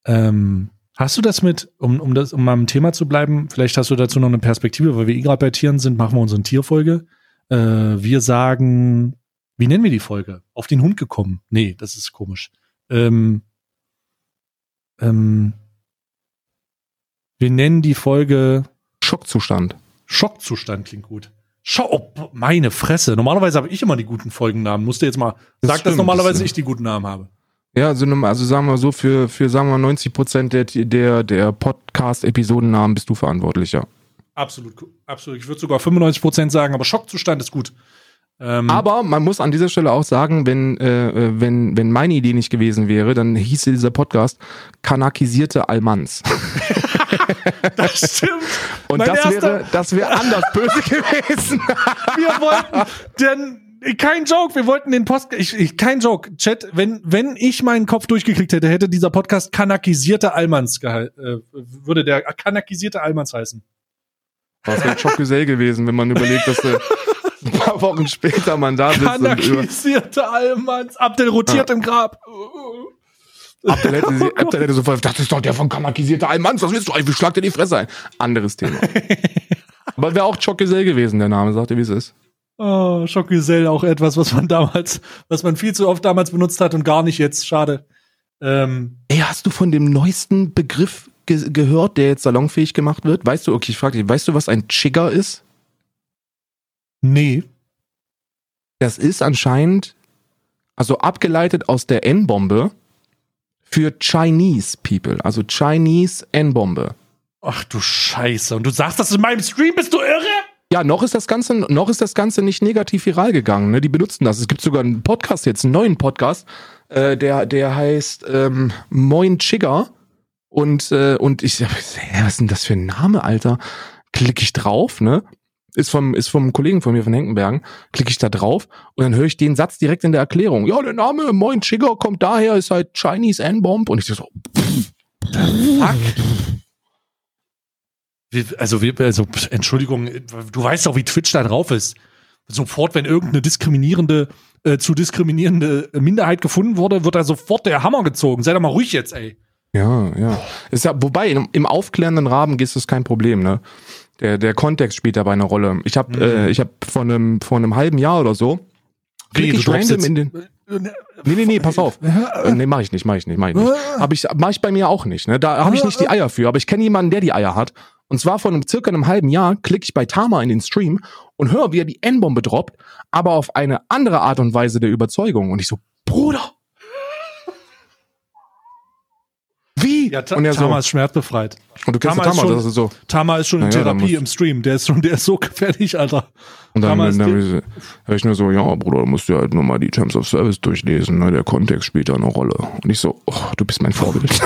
Ähm, hast du das mit, um, um das, um mal im Thema zu bleiben, vielleicht hast du dazu noch eine Perspektive, weil wir eh gerade bei Tieren sind, machen wir unsere Tierfolge. Äh, wir sagen, wie nennen wir die Folge? Auf den Hund gekommen. Nee, das ist komisch. Ähm, ähm, wir nennen die Folge Schockzustand. Schockzustand klingt gut. Schau, oh, meine Fresse. Normalerweise habe ich immer die guten Folgennamen. Musst du jetzt mal, Das sag, dass stimmt, normalerweise das- ich die guten Namen habe. Ja, also, also sagen wir so, für, für sagen wir 90 Prozent der, der, der Podcast-Episodennamen bist du verantwortlich, ja. Absolut, absolut. Ich würde sogar 95% sagen, aber Schockzustand ist gut. Ähm, Aber man muss an dieser Stelle auch sagen, wenn, äh, äh, wenn, wenn meine Idee nicht gewesen wäre, dann hieße dieser Podcast kanakisierte Almans. das stimmt. Und Mein das erster- wäre, das wäre anders böse gewesen. wir wollten denn kein Joke, wir wollten den Post ich, ich kein Joke, Chat, wenn wenn ich meinen Kopf durchgeklickt hätte, hätte dieser Podcast kanakisierte Almans gehal- äh, würde der kanakisierte Almans heißen. Das wäre Schockgesell gewesen, wenn man überlegt, dass äh, ein paar Wochen später man da sitzt Kanakisierte Almans, Abdel rotiert im Grab. Abdel hätte, sie, Abdel hätte sofort, das ist doch der von kanakisierte Almans, was willst du eigentlich, schlag dir die Fresse ein. Anderes Thema. Aber wäre auch Schockgesell gewesen, der Name, sagt ihr, wie es ist. Oh, Schockgesell auch etwas, was man damals, was man viel zu oft damals benutzt hat und gar nicht jetzt. Schade. Ähm, Ey, hast du von dem neuesten Begriff ge gehört, der jetzt salonfähig gemacht wird? Weißt du, okay, ich frage dich, weißt du, was ein Chigger ist? nee. Das ist anscheinend, also abgeleitet aus der N-Bombe für Chinese People, also Chinese N-Bombe. Ach du Scheiße. Und du sagst das in meinem Stream, bist du irre? Ja, noch ist das Ganze, noch ist das Ganze nicht negativ viral gegangen. Ne? Die benutzen das. Es gibt sogar einen Podcast jetzt, einen neuen Podcast, äh, der, der heißt ähm, Moin Chigger. Und, äh, und ich sag, hä, was ist denn das für ein Name, Alter? Klicke ich drauf, ne? Ist vom, ist vom Kollegen von mir von Henkenbergen, klicke ich da drauf und dann höre ich den Satz direkt in der Erklärung. Ja, der Name Moin Chigger kommt daher, ist halt Chinese N-Bomb. Und ich so, Fuck. Also, wie, also, Entschuldigung, du weißt doch, wie Twitch da drauf ist. Sofort, wenn irgendeine diskriminierende, äh, zu diskriminierende Minderheit gefunden wurde, wird da sofort der Hammer gezogen. Sei doch mal ruhig jetzt, ey. Ja, ja. Ist ja wobei im, im aufklärenden Rahmen ist das kein Problem, ne? Der der Kontext spielt dabei eine Rolle. Ich habe Mhm. äh, ich habe vor einem vor einem halben Jahr oder so klick ich droppst random in den Nee, nee, nee, pass auf. Äh, nee, mach ich nicht, mach ich nicht, mach ich nicht. Hab ich mach ich bei mir auch nicht, ne? Da habe ich nicht die Eier für, aber ich kenne jemanden, der die Eier hat. Und zwar vor einem circa einem halben Jahr klicke ich bei Tama in den Stream und höre, wie er die N-Bombe droppt, aber auf eine andere Art und Weise der Überzeugung. Und ich so, Bruder! Wie? Ja, Ta und er Tama so. ist schmerzbefreit. Und du kennst Tama Tama, schon- das ist so. Tama ist schon in Naja, dann Therapie im Stream. Der ist schon, der ist so gefährlich, Alter. Und dann, dann, die- höre ich nur so, ja, Bruder, du musst dir halt nur mal die Terms of Service durchlesen, ne? der Kontext spielt da eine Rolle. Und ich so, oh, du bist mein Vorbild.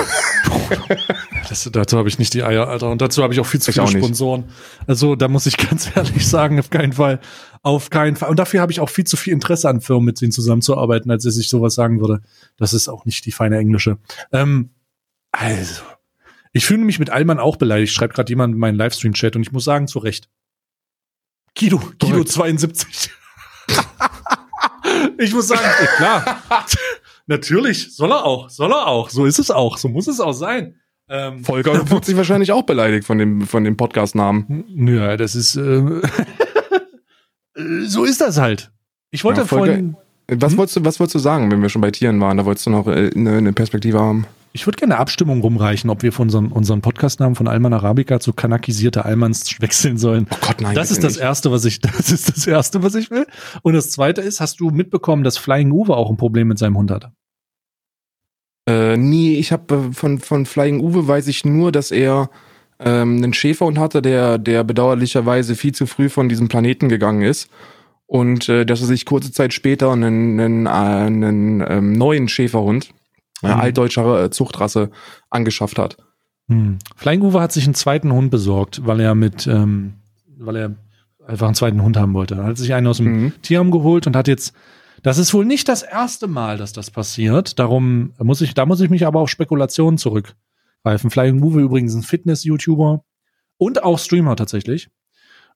Das, dazu habe ich nicht die Eier, Alter. Und dazu habe ich auch viel zu viele. Sponsoren. Also da muss ich ganz ehrlich sagen, auf keinen Fall. Auf keinen Fall. Und dafür habe ich auch viel zu viel Interesse an Firmen, mit denen zusammenzuarbeiten, als dass ich sowas sagen würde. Das ist auch nicht die feine Englische. Ähm, also, ich fühle mich mit Allmann auch beleidigt, schreibt gerade jemand in meinen Livestream-Chat und ich muss sagen, zu Recht. Guido Korrekt. 72. ich muss sagen, klar. Natürlich, soll er auch, soll er auch. So ist es auch, so muss es auch sein. Ähm, Volker fühlt sich wahrscheinlich auch beleidigt von dem, von dem Podcast-Namen. ja, das ist äh, so ist das halt. Ich wollte Ja, voll vorhin, Was Hm? wolltest du, was wolltest du sagen, wenn wir schon bei Tieren waren? Da wolltest du noch äh, eine, eine Perspektive haben. Ich würde gerne eine Abstimmung rumreichen, ob wir von unseren, unseren Podcastnamen von Alman Arabica zu kanakisierte Almans wechseln sollen. Oh Gott, nein. das ist das nicht. erste, was ich, das ist das erste, was ich will. Und das zweite ist, hast du mitbekommen, dass Flying Uwe auch ein Problem mit seinem Hund hat? Äh, nee, ich habe von, von Flying Uwe weiß ich nur, dass er ähm, einen Schäferhund hatte, der, der bedauerlicherweise viel zu früh von diesem Planeten gegangen ist. Und äh, dass er sich kurze Zeit später einen, einen, äh, einen ähm, neuen Schäferhund, äh, Mhm. altdeutscher äh, Zuchtrasse, angeschafft hat. Hm. Flying Uwe hat sich einen zweiten Hund besorgt, weil er mit, ähm, weil er einfach einen zweiten Hund haben wollte. Er hat sich einen aus dem Mhm. Tierheim geholt und hat jetzt, das ist wohl nicht das erste Mal, dass das passiert. Darum muss ich, da muss ich mich aber auf Spekulationen zurückgreifen. Flying Uwe übrigens ein Fitness-YouTuber und auch Streamer tatsächlich.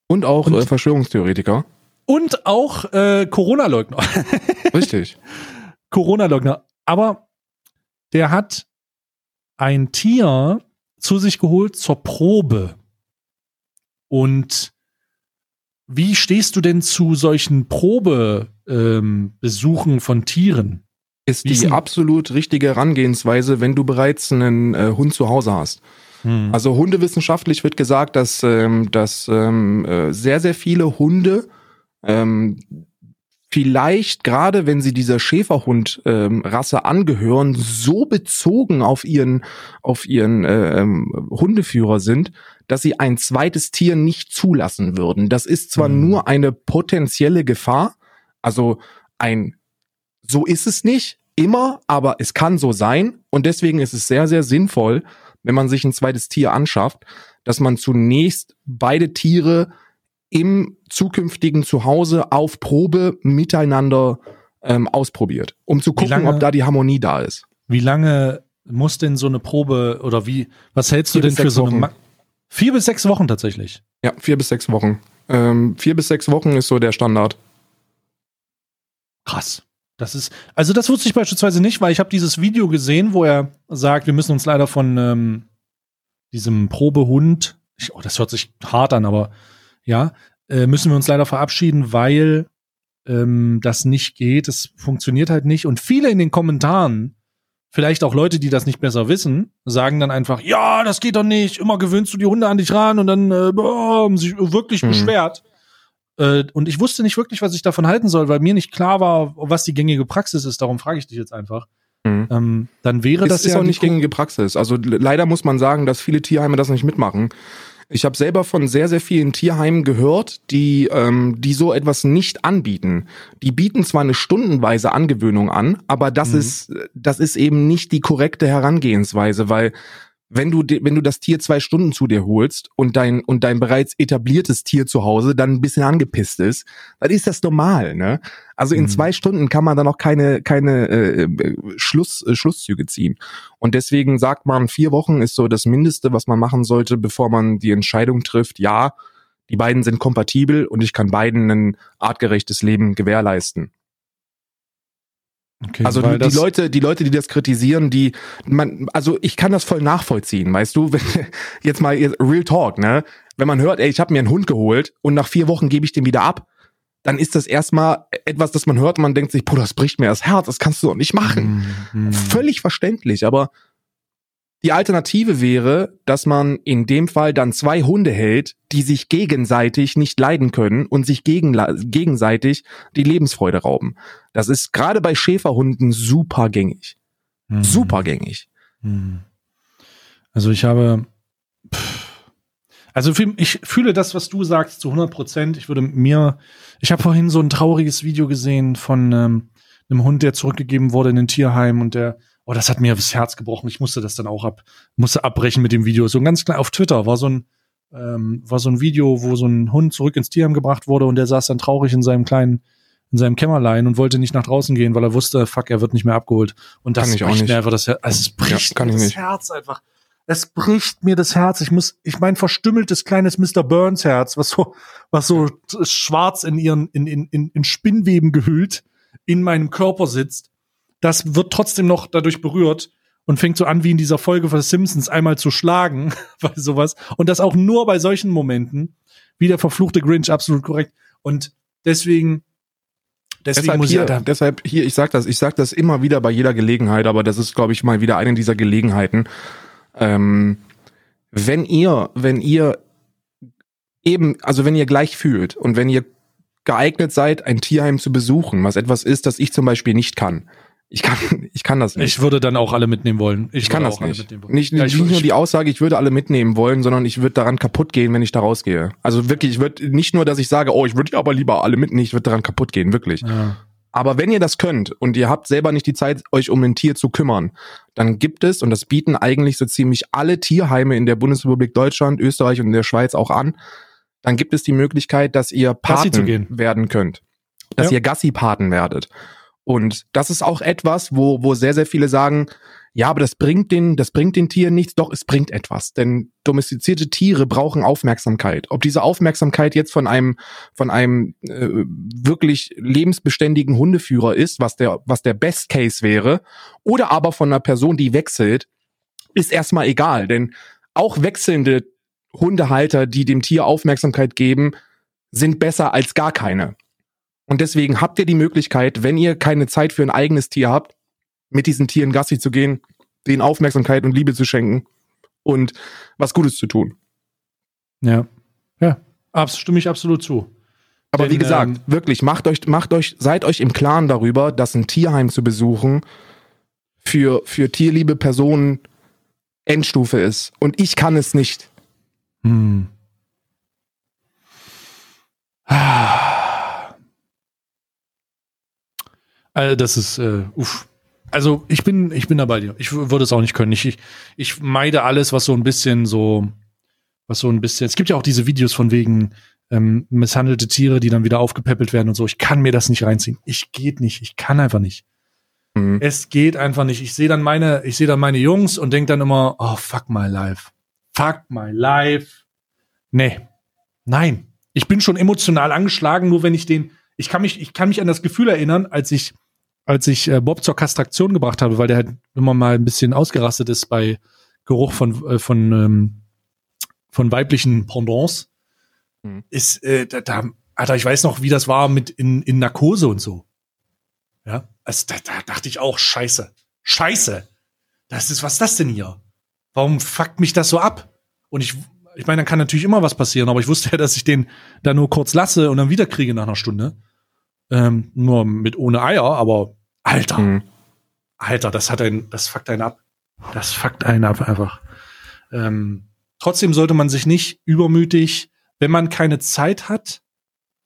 Und auch Und- äh, Verschwörungstheoretiker. Und auch äh, Corona-Leugner. Richtig. Corona-Leugner. Aber der hat ein Tier zu sich geholt zur Probe. Und wie stehst du denn zu solchen Probebesuchen ähm, von Tieren? Ist Wie die sind- absolut richtige Herangehensweise, wenn du bereits einen äh, Hund zu Hause hast. Hm. Also hundewissenschaftlich wird gesagt, dass, ähm, dass ähm, äh, sehr, sehr viele Hunde ähm, vielleicht gerade, wenn sie dieser Schäferhund-Rasse angehören, so bezogen auf ihren, auf ihren äh, ähm, Hundeführer sind, dass sie ein zweites Tier nicht zulassen würden. Das ist zwar Mhm. nur eine potenzielle Gefahr, also ein, so ist es nicht immer, aber es kann so sein und deswegen ist es sehr, sehr sinnvoll, wenn man sich ein zweites Tier anschafft, dass man zunächst beide Tiere im zukünftigen Zuhause auf Probe miteinander ähm, ausprobiert, um zu gucken, lange- ob da die Harmonie da ist. Wie lange muss denn so eine Probe oder wie, was hältst du Vier denn für so eine. Ma Vier bis sechs Wochen tatsächlich. Ja, vier bis sechs Wochen. Ähm, vier bis sechs Wochen ist so der Standard. Krass. Das ist, also das wusste ich beispielsweise nicht, weil ich habe dieses Video gesehen, wo er sagt, wir müssen uns leider von ähm, diesem Probehund, ich, oh, das hört sich hart an, aber ja, äh, müssen wir uns leider verabschieden, weil ähm, das nicht geht. Es funktioniert halt nicht. Und viele in den Kommentaren, vielleicht auch Leute, die das nicht besser wissen, sagen dann einfach, ja, das geht doch nicht. Immer gewöhnst du die Hunde an dich ran und dann äh, boah, haben sich wirklich Mhm. beschwert. Äh, und ich wusste nicht wirklich, was ich davon halten soll, weil mir nicht klar war, was die gängige Praxis ist. Darum frage ich dich jetzt einfach. Mhm. Ähm, dann wäre Das das ist ja auch nicht gängige Praxis. Also le- leider muss man sagen, dass viele Tierheime das nicht mitmachen. Ich habe selber von sehr, sehr vielen Tierheimen gehört, die, ähm, die so etwas nicht anbieten. Die bieten zwar eine stundenweise Angewöhnung an, aber das Mhm. ist, das ist eben nicht die korrekte Herangehensweise, weil wenn du, wenn du das Tier zwei Stunden zu dir holst und dein, und dein bereits etabliertes Tier zu Hause dann ein bisschen angepisst ist, dann ist das normal, ne? Also in Mhm. zwei Stunden kann man dann auch keine, keine äh, äh, Schluss, äh, Schlusszüge ziehen. Und deswegen sagt man, vier Wochen ist so das Mindeste, was man machen sollte, bevor man die Entscheidung trifft, ja, die beiden sind kompatibel und ich kann beiden ein artgerechtes Leben gewährleisten. Okay, Also die Leute, die Leute, die das kritisieren, die man, also ich kann das voll nachvollziehen, weißt du, wenn, jetzt mal Real Talk, ne? Wenn man hört, ey, ich habe mir einen Hund geholt und nach vier Wochen gebe ich den wieder ab, dann ist das erstmal etwas, das man hört und man denkt sich, Bruder, das bricht mir das Herz, das kannst du doch nicht machen. Mhm. Völlig verständlich, aber die Alternative wäre, dass man in dem Fall dann zwei Hunde hält, die sich gegenseitig nicht leiden können und sich gegen, gegenseitig die Lebensfreude rauben. Das ist gerade bei Schäferhunden super gängig. Mhm. Super gängig. Mhm. Also ich habe, also ich fühle das, was du sagst, zu 100 Prozent. Ich würde mir, ich habe vorhin so ein trauriges Video gesehen von ähm, einem Hund, der zurückgegeben wurde in ein Tierheim und der, oh, das hat mir das Herz gebrochen. Ich musste das dann auch ab, musste abbrechen mit dem Video. So ein ganz klein auf Twitter war so ein, ähm, war so ein Video, wo so ein Hund zurück ins Tierheim gebracht wurde und der saß dann traurig in seinem kleinen in seinem Kämmerlein und wollte nicht nach draußen gehen, weil er wusste, fuck, er wird nicht mehr abgeholt. Und das bricht mir einfach das Herz. Also es bricht ja, mir das nicht. Herz einfach. Es bricht mir das Herz. Ich muss, ich mein verstümmeltes kleines Mr. Burns Herz, was so, was so schwarz in ihren, in, in, in, in Spinnweben gehüllt in meinem Körper sitzt. Das wird trotzdem noch dadurch berührt und fängt so an wie in dieser Folge von Simpsons einmal zu schlagen, weil sowas. Und das auch nur bei solchen Momenten, wie der verfluchte Grinch, absolut korrekt. Und deswegen, Deswegen deshalb muss hier, ich deshalb hier, ich sag das, ich sag das immer wieder bei jeder Gelegenheit, aber das ist, glaube ich, mal wieder eine dieser Gelegenheiten. Ähm, wenn ihr, wenn ihr eben, also wenn ihr gleich fühlt und wenn ihr geeignet seid, ein Tierheim zu besuchen, was etwas ist, das ich zum Beispiel nicht kann, ich kann, ich kann das nicht. Ich würde dann auch alle mitnehmen wollen. Ich, ich kann das nicht. Nicht, ja, nicht nur die Aussage, ich würde alle mitnehmen wollen, sondern ich würde daran kaputt gehen, wenn ich da rausgehe. Also wirklich, ich würde nicht nur, dass ich sage, oh, ich würde aber lieber alle mitnehmen, ich würde daran kaputt gehen, wirklich. Ja. Aber wenn ihr das könnt und ihr habt selber nicht die Zeit, euch um ein Tier zu kümmern, dann gibt es, und das bieten eigentlich so ziemlich alle Tierheime in der Bundesrepublik Deutschland, Österreich und in der Schweiz auch an, dann gibt es die Möglichkeit, dass ihr Paten werden könnt. Dass ja. ihr Gassi-Paten werdet. Und das ist auch etwas, wo, wo sehr, sehr viele sagen, ja, aber das bringt den, das bringt den Tieren nichts. Doch, es bringt etwas. Denn domestizierte Tiere brauchen Aufmerksamkeit. Ob diese Aufmerksamkeit jetzt von einem, von einem äh, wirklich lebensbeständigen Hundeführer ist, was der, was der Best Case wäre, oder aber von einer Person, die wechselt, ist erstmal egal. Denn auch wechselnde Hundehalter, die dem Tier Aufmerksamkeit geben, sind besser als gar keine. Und deswegen habt ihr die Möglichkeit, wenn ihr keine Zeit für ein eigenes Tier habt, mit diesen Tieren Gassi zu gehen, denen Aufmerksamkeit und Liebe zu schenken und was Gutes zu tun. Ja, ja, abs stimme ich absolut zu. Aber Denn, wie gesagt, ähm, wirklich, macht euch, macht euch, seid euch im Klaren darüber, dass ein Tierheim zu besuchen für, für tierliebe Personen Endstufe ist. Und ich kann es nicht. Hm. Ah. Also das ist, äh, uff. Also ich bin, ich bin da bei dir. Ich würde es auch nicht können. Ich, ich, ich meide alles, was so ein bisschen so, was so ein bisschen. Es gibt ja auch diese Videos von wegen ähm, misshandelte Tiere, die dann wieder aufgepäppelt werden und so. Ich kann mir das nicht reinziehen. Ich geht nicht. Ich kann einfach nicht. Mhm. Es geht einfach nicht. Ich sehe dann meine, ich sehe dann meine Jungs und denke dann immer, oh fuck my life, fuck my life. Nee, nein. Ich bin schon emotional angeschlagen, nur wenn ich den, ich kann mich, ich kann mich an das Gefühl erinnern, als ich, als ich äh, Bob zur Kastraktion gebracht habe, weil der halt immer mal ein bisschen ausgerastet ist bei Geruch von, äh, von, ähm, von weiblichen Pendants, mhm. ist, äh, da, da, Alter, ich weiß noch, wie das war mit in, in Narkose und so. Ja, also da, da dachte ich auch, scheiße, scheiße. Das ist, was ist das denn hier? Warum fuckt mich das so ab? Und ich, ich meine, dann kann natürlich immer was passieren, aber ich wusste ja, dass ich den da nur kurz lasse und dann wieder kriege nach einer Stunde. Ähm, nur mit ohne Eier, aber Alter. Mhm. Alter, das hat ein, das fuckt einen ab. Das fuckt einen ab einfach. Ähm, trotzdem sollte man sich nicht übermütig, wenn man keine Zeit hat,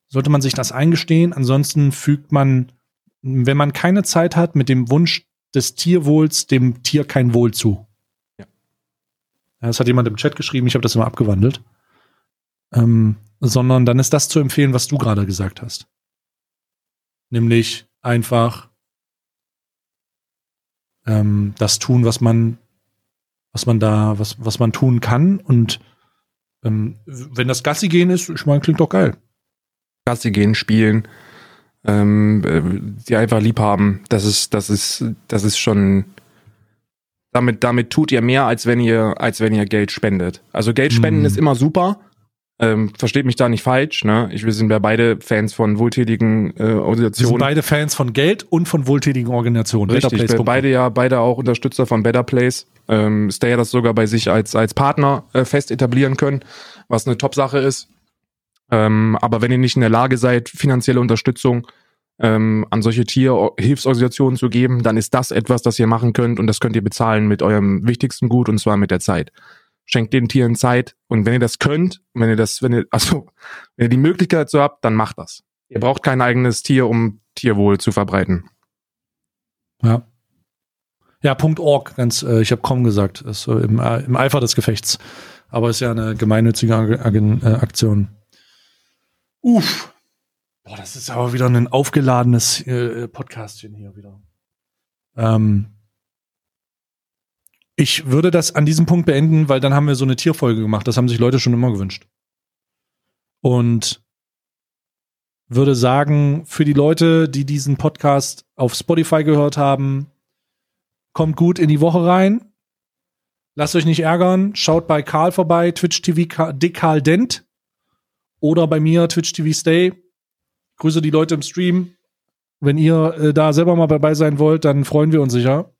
sollte man sich das eingestehen. Ansonsten fügt man, wenn man keine Zeit hat, mit dem Wunsch des Tierwohls dem Tier kein Wohl zu. Ja. Das hat jemand im Chat geschrieben, ich habe das immer abgewandelt. Ähm, sondern dann ist das zu empfehlen, was du gerade gesagt hast nämlich einfach ähm, das tun, was man, was man da, was, was man tun kann. Und ähm, wenn das Gassi gehen ist, ich meine, klingt doch geil. Gassi gehen, spielen, ähm, äh, die einfach lieb haben, das ist, das ist, das ist schon. Damit, damit tut ihr mehr, als wenn ihr, als wenn ihr Geld spendet. Also Geld spenden mm. ist immer super, ähm, versteht mich da nicht falsch, ne? Ich, wir sind ja beide Fans von wohltätigen äh, Organisationen. Wir sind beide Fans von Geld und von wohltätigen Organisationen. Richtig, wir beide ja, beide auch Unterstützer von Better Place. Ähm, Stay hat das sogar bei sich als, als Partner äh, fest etablieren können, was eine Top-Sache ist. Ähm, aber wenn ihr nicht in der Lage seid, finanzielle Unterstützung ähm, an solche Tierhilfsorganisationen zu geben, dann ist das etwas, das ihr machen könnt und das könnt ihr bezahlen mit eurem wichtigsten Gut und zwar mit der Zeit. Schenkt den Tieren Zeit und wenn ihr das könnt, wenn ihr das, wenn ihr, also, wenn ihr die Möglichkeit so habt, dann macht das. Ihr braucht kein eigenes Tier, um Tierwohl zu verbreiten. Ja. Ja, .org, ganz, äh, ich habe kaum gesagt, ist so im, äh, im Eifer des Gefechts. Aber ist ja eine gemeinnützige Ag äh, Aktion. Uff. Boah, das ist aber wieder ein aufgeladenes äh, Podcastchen hier wieder. Ähm, ich würde das an diesem Punkt beenden, weil dann haben wir so eine Tierfolge gemacht. Das haben sich Leute schon immer gewünscht. Und würde sagen, für die Leute, die diesen Podcast auf Spotify gehört haben, kommt gut in die Woche rein. Lasst euch nicht ärgern. Schaut bei Karl vorbei, Twitch TV Dick Karl Dent. Oder bei mir, Twitch TV Stay. Grüße die Leute im Stream. Wenn ihr äh, da selber mal dabei sein wollt, dann freuen wir uns sicher.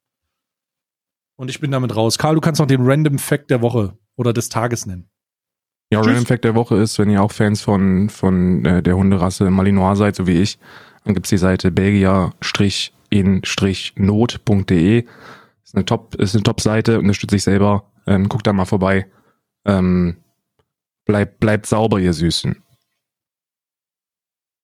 Und ich bin damit raus. Karl, du kannst noch den Random Fact der Woche oder des Tages nennen. Ja, Tschüss. Random Fact der Woche ist, wenn ihr auch Fans von, von äh, der Hunderasse Malinois seid, so wie ich, dann gibt's die Seite belgier-in-not.de. Ist eine Top, ist eine Top-Seite, unterstützt sich selber. Ähm, guckt da mal vorbei. Ähm, bleibt, bleibt sauber, ihr Süßen.